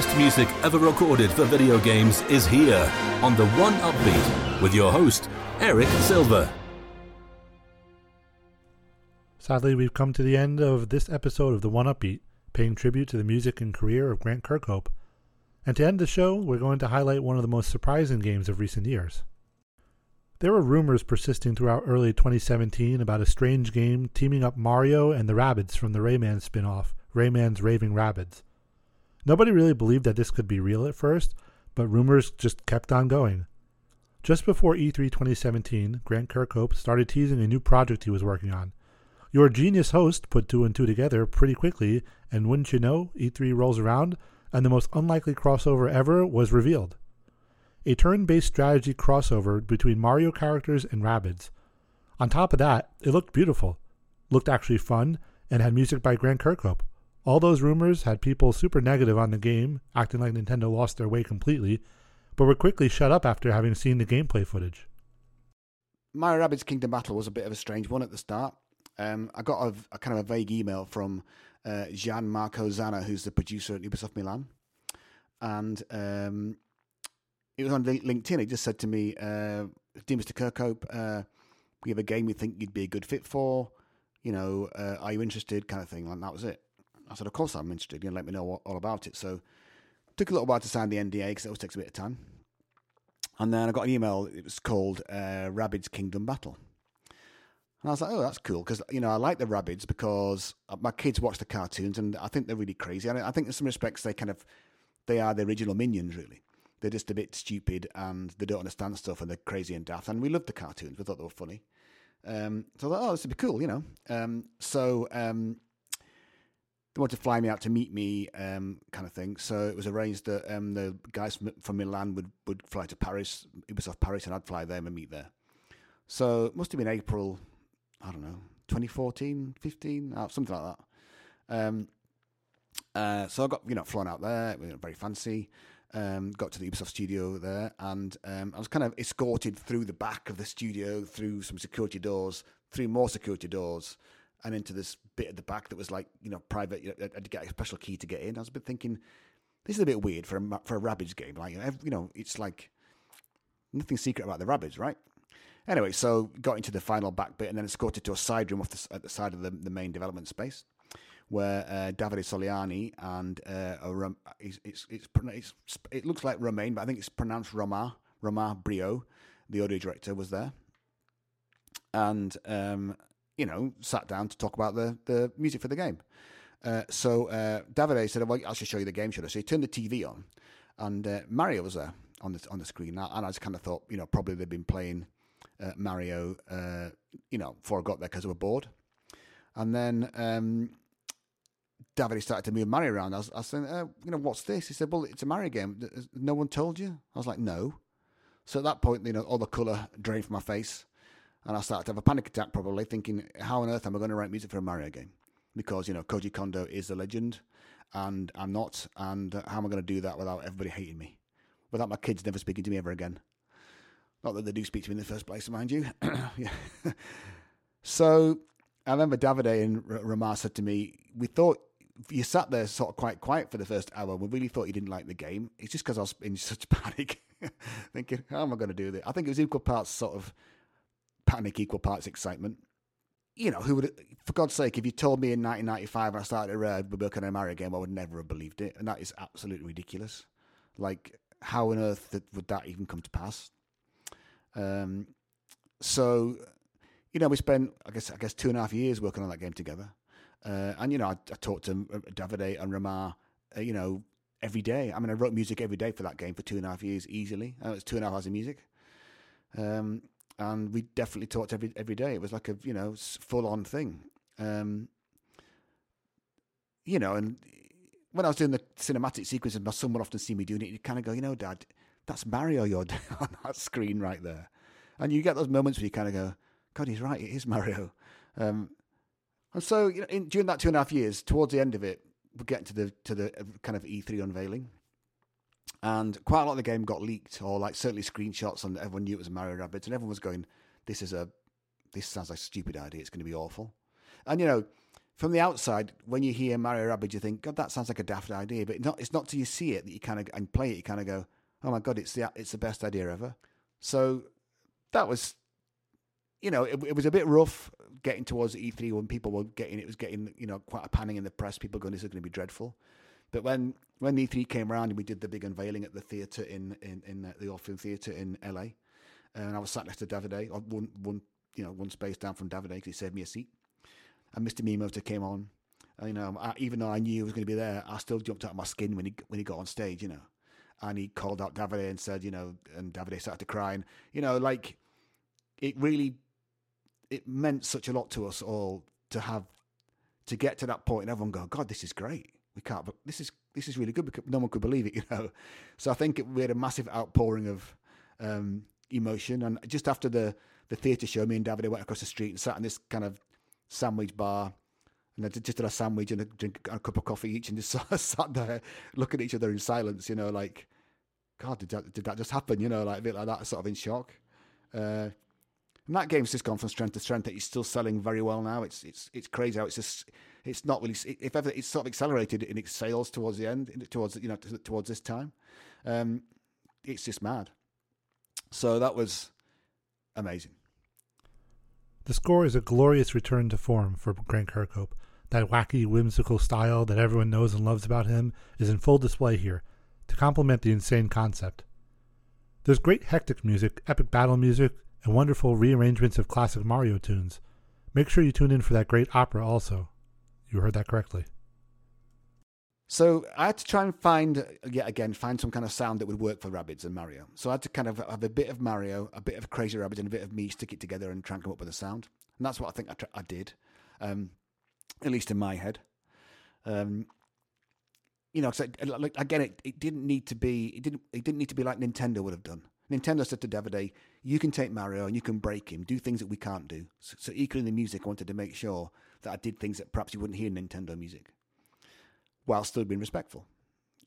Best music ever recorded for video games is here on the One Upbeat with your host, Eric Silver. Sadly, we've come to the end of this episode of the One Upbeat, paying tribute to the music and career of Grant Kirkhope. And to end the show, we're going to highlight one of the most surprising games of recent years. There were rumors persisting throughout early 2017 about a strange game teaming up Mario and the Rabbids from the Rayman spin off, Rayman's Raving Rabbids. Nobody really believed that this could be real at first, but rumors just kept on going. Just before E3 2017, Grant Kirkhope started teasing a new project he was working on. Your genius host put two and two together pretty quickly, and wouldn't you know, E3 rolls around, and the most unlikely crossover ever was revealed. A turn based strategy crossover between Mario characters and Rabbids. On top of that, it looked beautiful, looked actually fun, and had music by Grant Kirkhope. All those rumors had people super negative on the game, acting like Nintendo lost their way completely, but were quickly shut up after having seen the gameplay footage. Mario Rabbids Kingdom Battle was a bit of a strange one at the start. Um, I got a, a, kind of a vague email from uh, Gian Marco Zanna, who's the producer at Ubisoft Milan, and um, it was on LinkedIn. He just said to me, uh, "Dear Mr. Kirkhope, uh, we have a game we think you'd be a good fit for. You know, uh, are you interested?" Kind of thing. And that was it. I said, of course I'm interested. You know, let me know all, all about it. So took a little while to sign the NDA because it always takes a bit of time. And then I got an email. It was called uh, Rabbids Kingdom Battle. And I was like, oh, that's cool because you know I like the Rabbids because uh, my kids watch the cartoons and I think they're really crazy. And I think in some respects they kind of they are the original minions really. They're just a bit stupid and they don't understand stuff and they're crazy and daft. And we loved the cartoons. We thought they were funny. Um, so I thought, oh, this would be cool, you know. Um, so um, they wanted to fly me out to meet me, um, kind of thing. So it was arranged that um, the guys from, Milan would, would fly to Paris, Ubisoft Paris, and I'd fly them and meet there. So it must have been April, I don't know, 2014, 15, uh, something like that. Um, uh, so I got you know flown out there, very fancy. Um, got to the Ubisoft studio there, and um, I was kind of escorted through the back of the studio, through some security doors, through more security doors, and into this bit at the back that was like you know private. You know, I had to get a special key to get in. I was bit thinking, this is a bit weird for a for a Rabbids game. Like you know, it's like nothing secret about the Rabbids, right? Anyway, so got into the final back bit and then escorted to a side room off the, at the side of the, the main development space where uh, Davide Soliani and uh, it's, it's, it's, it looks like Romain, but I think it's pronounced Roma, Roma Brio, the audio director, was there. And um, you know, sat down to talk about the, the music for the game. Uh, so uh, Davide said, "Well, I should show you the game, should I?" So he turned the TV on, and uh, Mario was there on the on the screen. And I just kind of thought, you know, probably they'd been playing uh, Mario, uh, you know, before I got there because they were bored. And then um, Davide started to move Mario around. I was, I was saying, uh, you know, what's this? He said, well, it's a Mario game. No one told you? I was like, no. So at that point, you know, all the colour drained from my face. And I started to have a panic attack, probably thinking, how on earth am I going to write music for a Mario game? Because, you know, Koji Kondo is a legend and I'm not. And how am I going to do that without everybody hating me? Without my kids never speaking to me ever again? Not that they do speak to me in the first place, mind you. so I remember Davide and Ramar said to me, We thought you sat there sort of quite quiet for the first hour. We really thought you didn't like the game. It's just because I was in such panic, thinking, How am I going to do this? I think it was equal parts sort of panic, equal parts excitement. You know, who would, for God's sake, if you told me in 1995 I started Rare working on a Mario game, I would never have believed it. And that is absolutely ridiculous. Like, how on earth would that even come to pass? Um, so, you know, we spent, I guess, I guess two and a half years working on that game together. Uh, and, you know, I, I talked to uh, Davide and Ramar, uh, you know, every day. I mean, I wrote music every day for that game for two and a half years easily. Uh, it was two and a half hours of music. Um, and we definitely talked every every day. It was like a you know full on thing. Um, you know, and when I was doing the cinematic sequences, my son would often see me doing it. You kind of go, you know, Dad, that's Mario you're on that screen right there, and you get those moments where you kind of go, God, he's right, it is Mario. Um, and so you know, in, during that two and a half years, towards the end of it, we're getting to the to the uh, kind of E3 unveiling and quite a lot of the game got leaked, or like certainly screenshots, and everyone knew it was Mario Rabbids, and everyone was going, "This is a, this sounds like a stupid idea. It's going to be awful." And you know, from the outside, when you hear Mario Rabbids, you think, God, that sounds like a daft idea. But it's not, it's not till you see it that you kind of and play it, you kind of go, oh my God, it's the it's the best idea ever. So that was, you know, it, it was a bit rough getting towards E3 when people were getting it was getting you know quite a panning in the press. People going, this is going to be dreadful. But when when E3 came around and we did the big unveiling at the theatre in in, in uh, the Orpheum Theatre in LA, and I was sat next to Davide, or one one you know one space down from Davide because he saved me a seat and Mr. Miyamoto came on. And, you know, I, even though I knew he was going to be there, I still jumped out of my skin when he when he got on stage. You know, and he called out Davide and said, you know, and Davide started to cry. And, you know, like it really it meant such a lot to us all to have to get to that point and everyone go, God, this is great. We can't, but this is this is really good because no one could believe it, you know. So I think we had a massive outpouring of um, emotion. And just after the the theatre show, me and Davide went across the street and sat in this kind of sandwich bar. And I just did a sandwich and a drink and a cup of coffee each, and just sat there looking at each other in silence. You know, like, God, did that did that just happen? You know, like a bit like that, sort of in shock. Uh, and that game's just gone from strength to strength. It's still selling very well now. It's it's it's crazy how it's just it's not really if ever it's sort of accelerated in its sales towards the end towards you know towards this time. Um, it's just mad. So that was amazing. The score is a glorious return to form for Grant Kirkhope. That wacky, whimsical style that everyone knows and loves about him is in full display here, to complement the insane concept. There's great hectic music, epic battle music, and wonderful rearrangements of classic Mario tunes. Make sure you tune in for that great opera also. You heard that correctly. So I had to try and find, yet again, find some kind of sound that would work for Rabbids and Mario. So I had to kind of have a bit of Mario, a bit of Crazy Rabbids, and a bit of me stick it together and try and come up with a sound. And that's what I think I, I did, um, at least in my head. Um, you know, cause I, again, it, it didn't need to be, it didn't, it didn't need to be like Nintendo would have done. Nintendo said to Davide, you can take Mario and you can break him, do things that we can't do. So, so equally in the music, I wanted to make sure that I did things that perhaps you wouldn't hear in Nintendo music while still being respectful.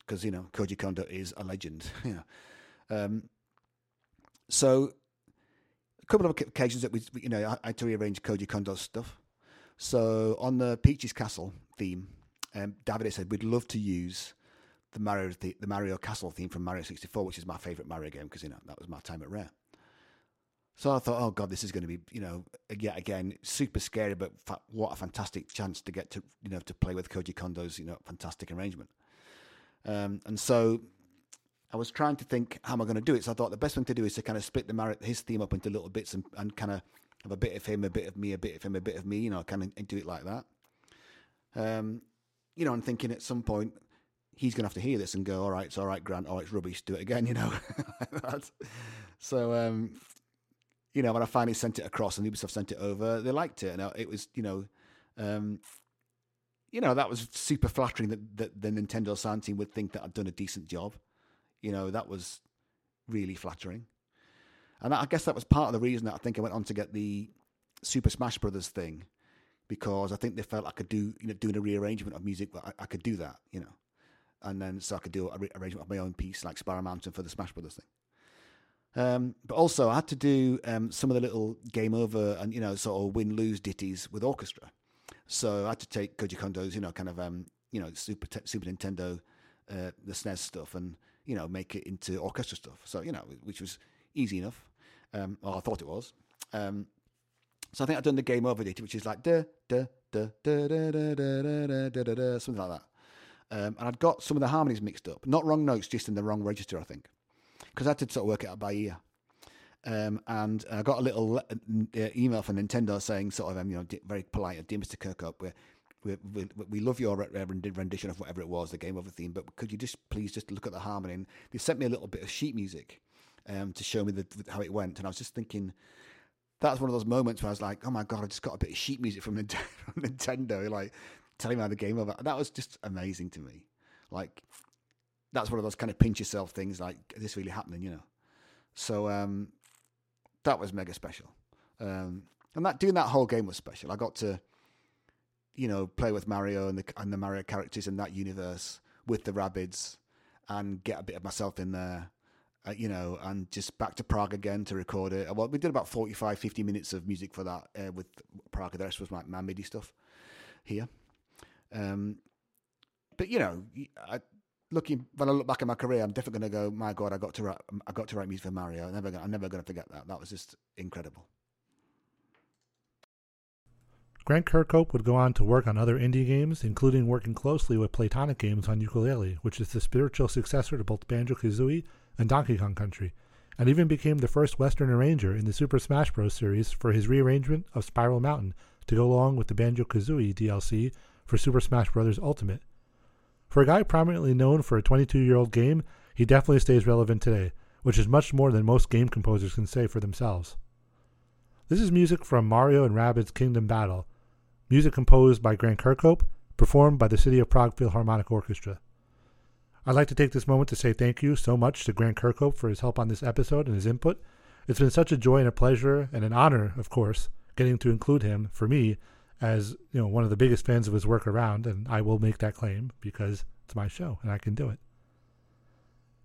Because, you know, Koji Kondo is a legend. you know. Um, so, a couple of occasions that we, you know, I, I had to rearrange Koji Kondo's stuff. So, on the Peach's Castle theme, um, David said, we'd love to use the Mario, the, the Mario Castle theme from Mario 64, which is my favorite Mario game because, you know, that was my time at Rare. So I thought, oh god, this is going to be, you know, yet again super scary, but fa- what a fantastic chance to get to, you know, to play with Koji Kondo's, you know, fantastic arrangement. Um, and so I was trying to think how am I going to do it. So I thought the best thing to do is to kind of split the Mar- his theme up into little bits and, and kind of have a bit of him, a bit of me, a bit of him, a bit of me, you know, kind of do it like that. Um, you know, I'm thinking at some point he's going to have to hear this and go, all right, it's all right, Grant. Oh, it's rubbish. Do it again, you know. so, um, you know, when I finally sent it across and Ubisoft sent it over, they liked it, and it was, you know, um, you know, that was super flattering that, that the Nintendo sound team would think that I'd done a decent job. You know, that was really flattering, and I guess that was part of the reason that I think I went on to get the Super Smash Brothers thing because I think they felt I could do, you know, doing a rearrangement of music, I, I could do that, you know, and then so I could do a rearrangement of my own piece like Spiral Mountain for the Smash Brothers thing. Um, but also, I had to do um, some of the little game over and you know sort of win lose ditties with orchestra. So I had to take Koji Kondo's you know kind of um, you know Super Super Nintendo uh, the SNES stuff and you know make it into orchestra stuff. So you know which was easy enough. Um, or I thought it was. Um, so I think I've done the game over ditty, which is like da da da da da da da da da da da something like that. Um, and I'd got some of the harmonies mixed up, not wrong notes, just in the wrong register, I think because I had to sort of work it out by ear. Um, and I got a little uh, email from Nintendo saying, sort of, um, you know, very polite, dear Mr. Kirkhope, we we, we, we love your rendition of whatever it was, the game over theme, but could you just please just look at the harmony? And they sent me a little bit of sheet music um, to show me the, how it went. And I was just thinking, that's one of those moments where I was like, oh my God, I just got a bit of sheet music from Nintendo, like telling me how the game over. That was just amazing to me. Like, that's one of those kind of pinch yourself things like is this really happening? you know? So um, that was mega special. Um, and that doing that whole game was special. I got to you know play with mario and the, and the mario characters in that universe with the Rabbids and get a bit of myself in there uh, you know and just back to prague again to record it. Well we did about 45 50 minutes of music for that uh, with prague. The rest was my, my midi stuff here. Um, but you know, I, looking when I look back at my career, I'm definitely going to go. My God, I got to write, I got to write music for Mario. I'm never, gonna, I'm never going to forget that. That was just incredible. Grant Kirkhope would go on to work on other indie games, including working closely with Playtonic Games on Yooka-Laylee, which is the spiritual successor to both Banjo Kazooie and Donkey Kong Country, and even became the first Western arranger in the Super Smash Bros. series for his rearrangement of Spiral Mountain to go along with the Banjo Kazooie DLC for Super Smash Bros. Ultimate. For a guy prominently known for a 22 year old game, he definitely stays relevant today, which is much more than most game composers can say for themselves. This is music from Mario and Rabbids Kingdom Battle, music composed by Grant Kirkhope, performed by the City of Prague Philharmonic Orchestra. I'd like to take this moment to say thank you so much to Grant Kirkhope for his help on this episode and his input. It's been such a joy and a pleasure and an honor, of course, getting to include him for me as you know one of the biggest fans of his work around, and I will make that claim because it's my show and I can do it.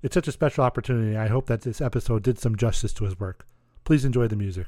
It's such a special opportunity. I hope that this episode did some justice to his work. Please enjoy the music.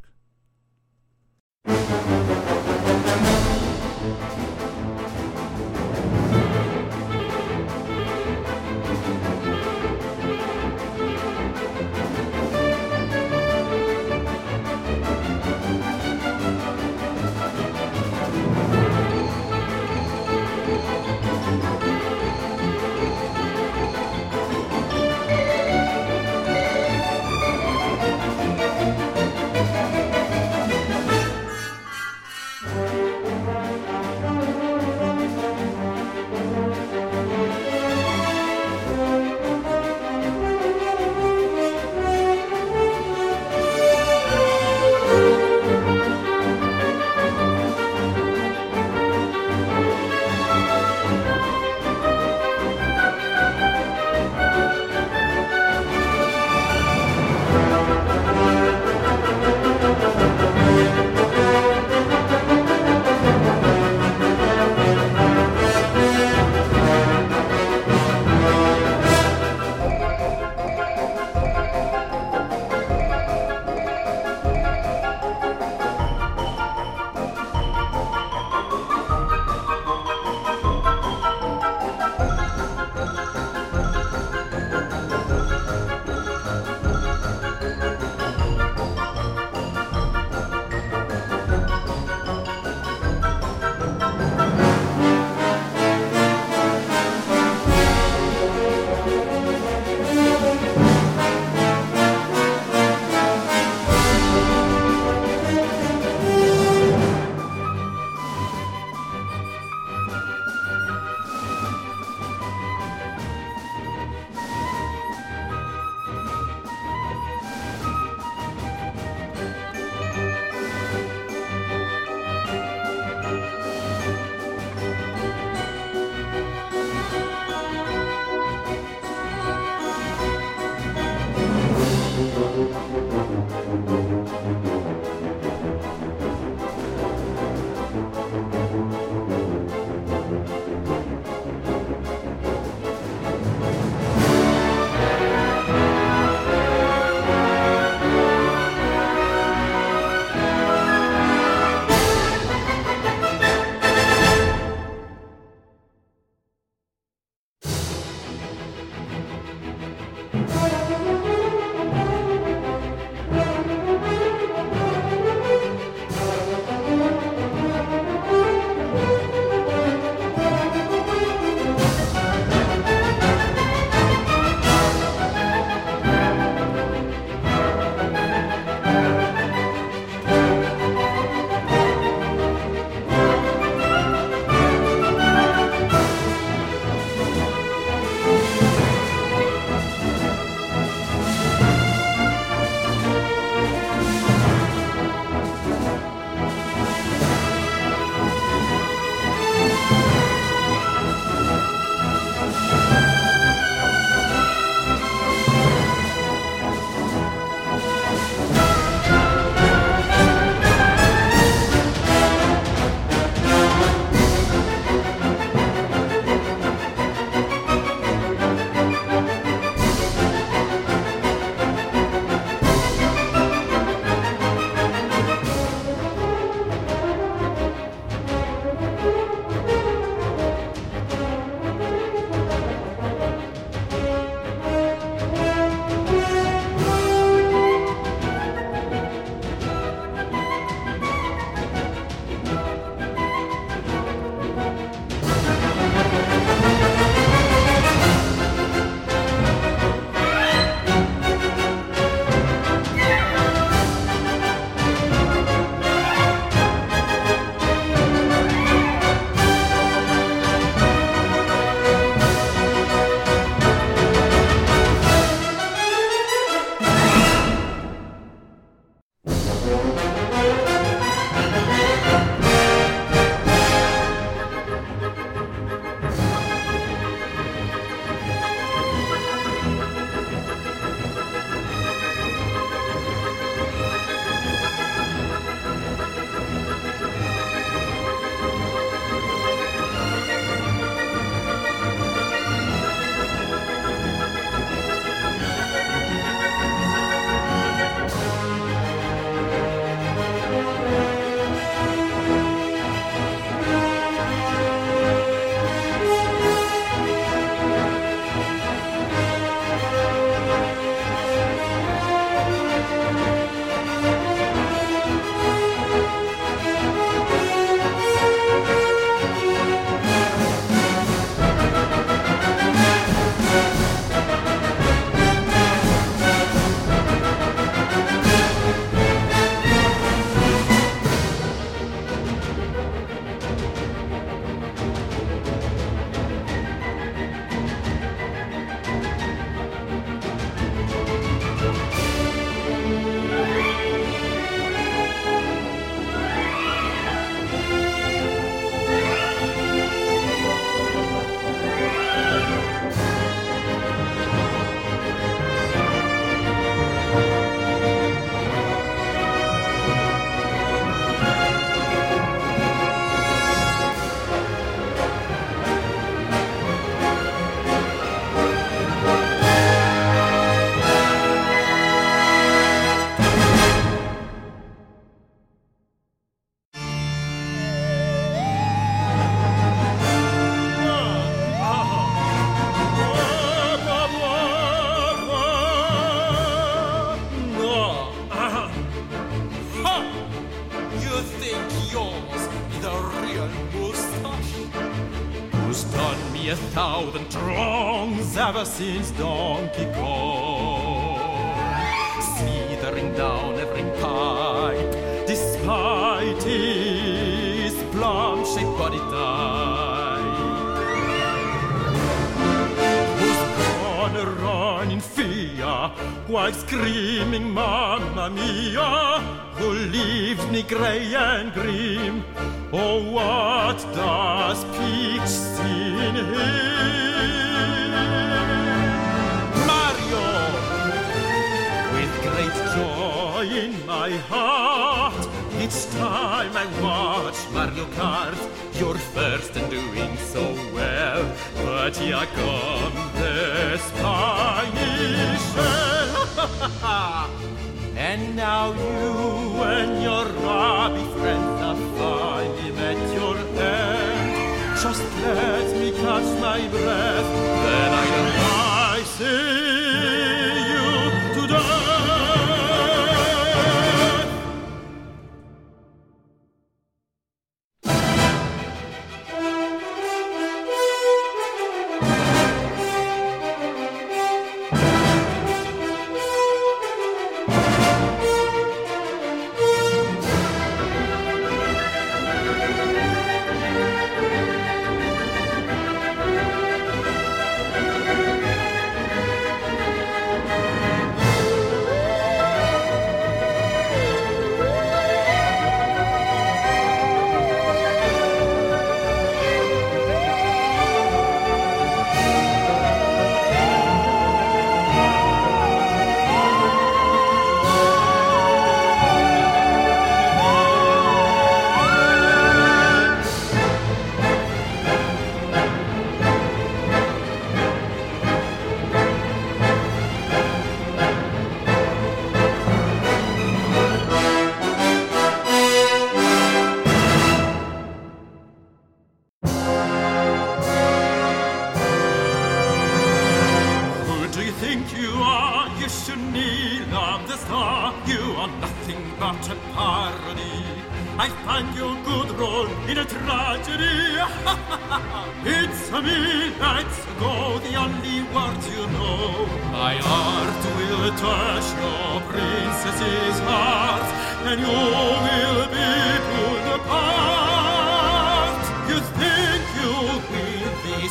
Ever since Donkey Kong. Slithering down every pipe, despite his plum-shaped body type. Who's gonna run in fear while screaming Mamma Mia? Who leaves me grey and grim? Oh, what does Peach see in him? In my heart, each time I watch Mario Kart, you're first and doing so well. But here come the Spanish. And now you and your Rabbid friends have finally met your end. Just let me catch my breath, then I'll I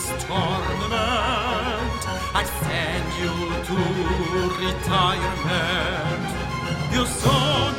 this tournament? I send you to retirement. You saw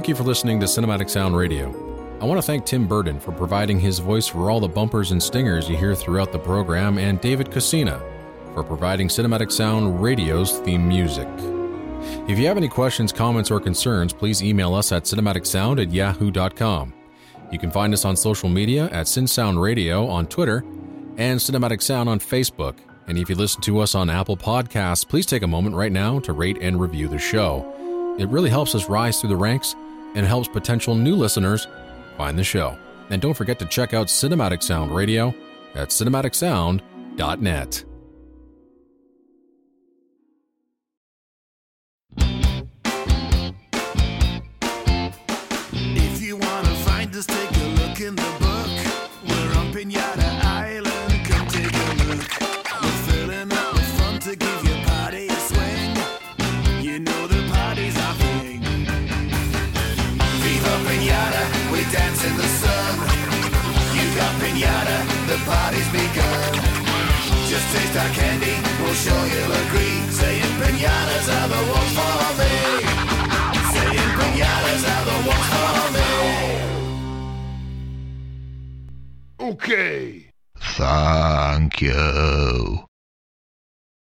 Thank you for listening to Cinematic Sound Radio. I want to thank Tim Burton for providing his voice for all the bumpers and stingers you hear throughout the program, and David Casina for providing Cinematic Sound Radio's theme music. If you have any questions, comments, or concerns, please email us at cinematicsound at yahoo.com. You can find us on social media at SinSound Radio on Twitter and Cinematic Sound on Facebook. And if you listen to us on Apple Podcasts, please take a moment right now to rate and review the show. It really helps us rise through the ranks and helps potential new listeners find the show. And don't forget to check out Cinematic Sound Radio at cinematicsound.net. party's begun. Just taste our candy, we'll sure you'll agree. Saying pinatas are the ones for me. Saying pinatas are the ones for me. Okay. Thank you.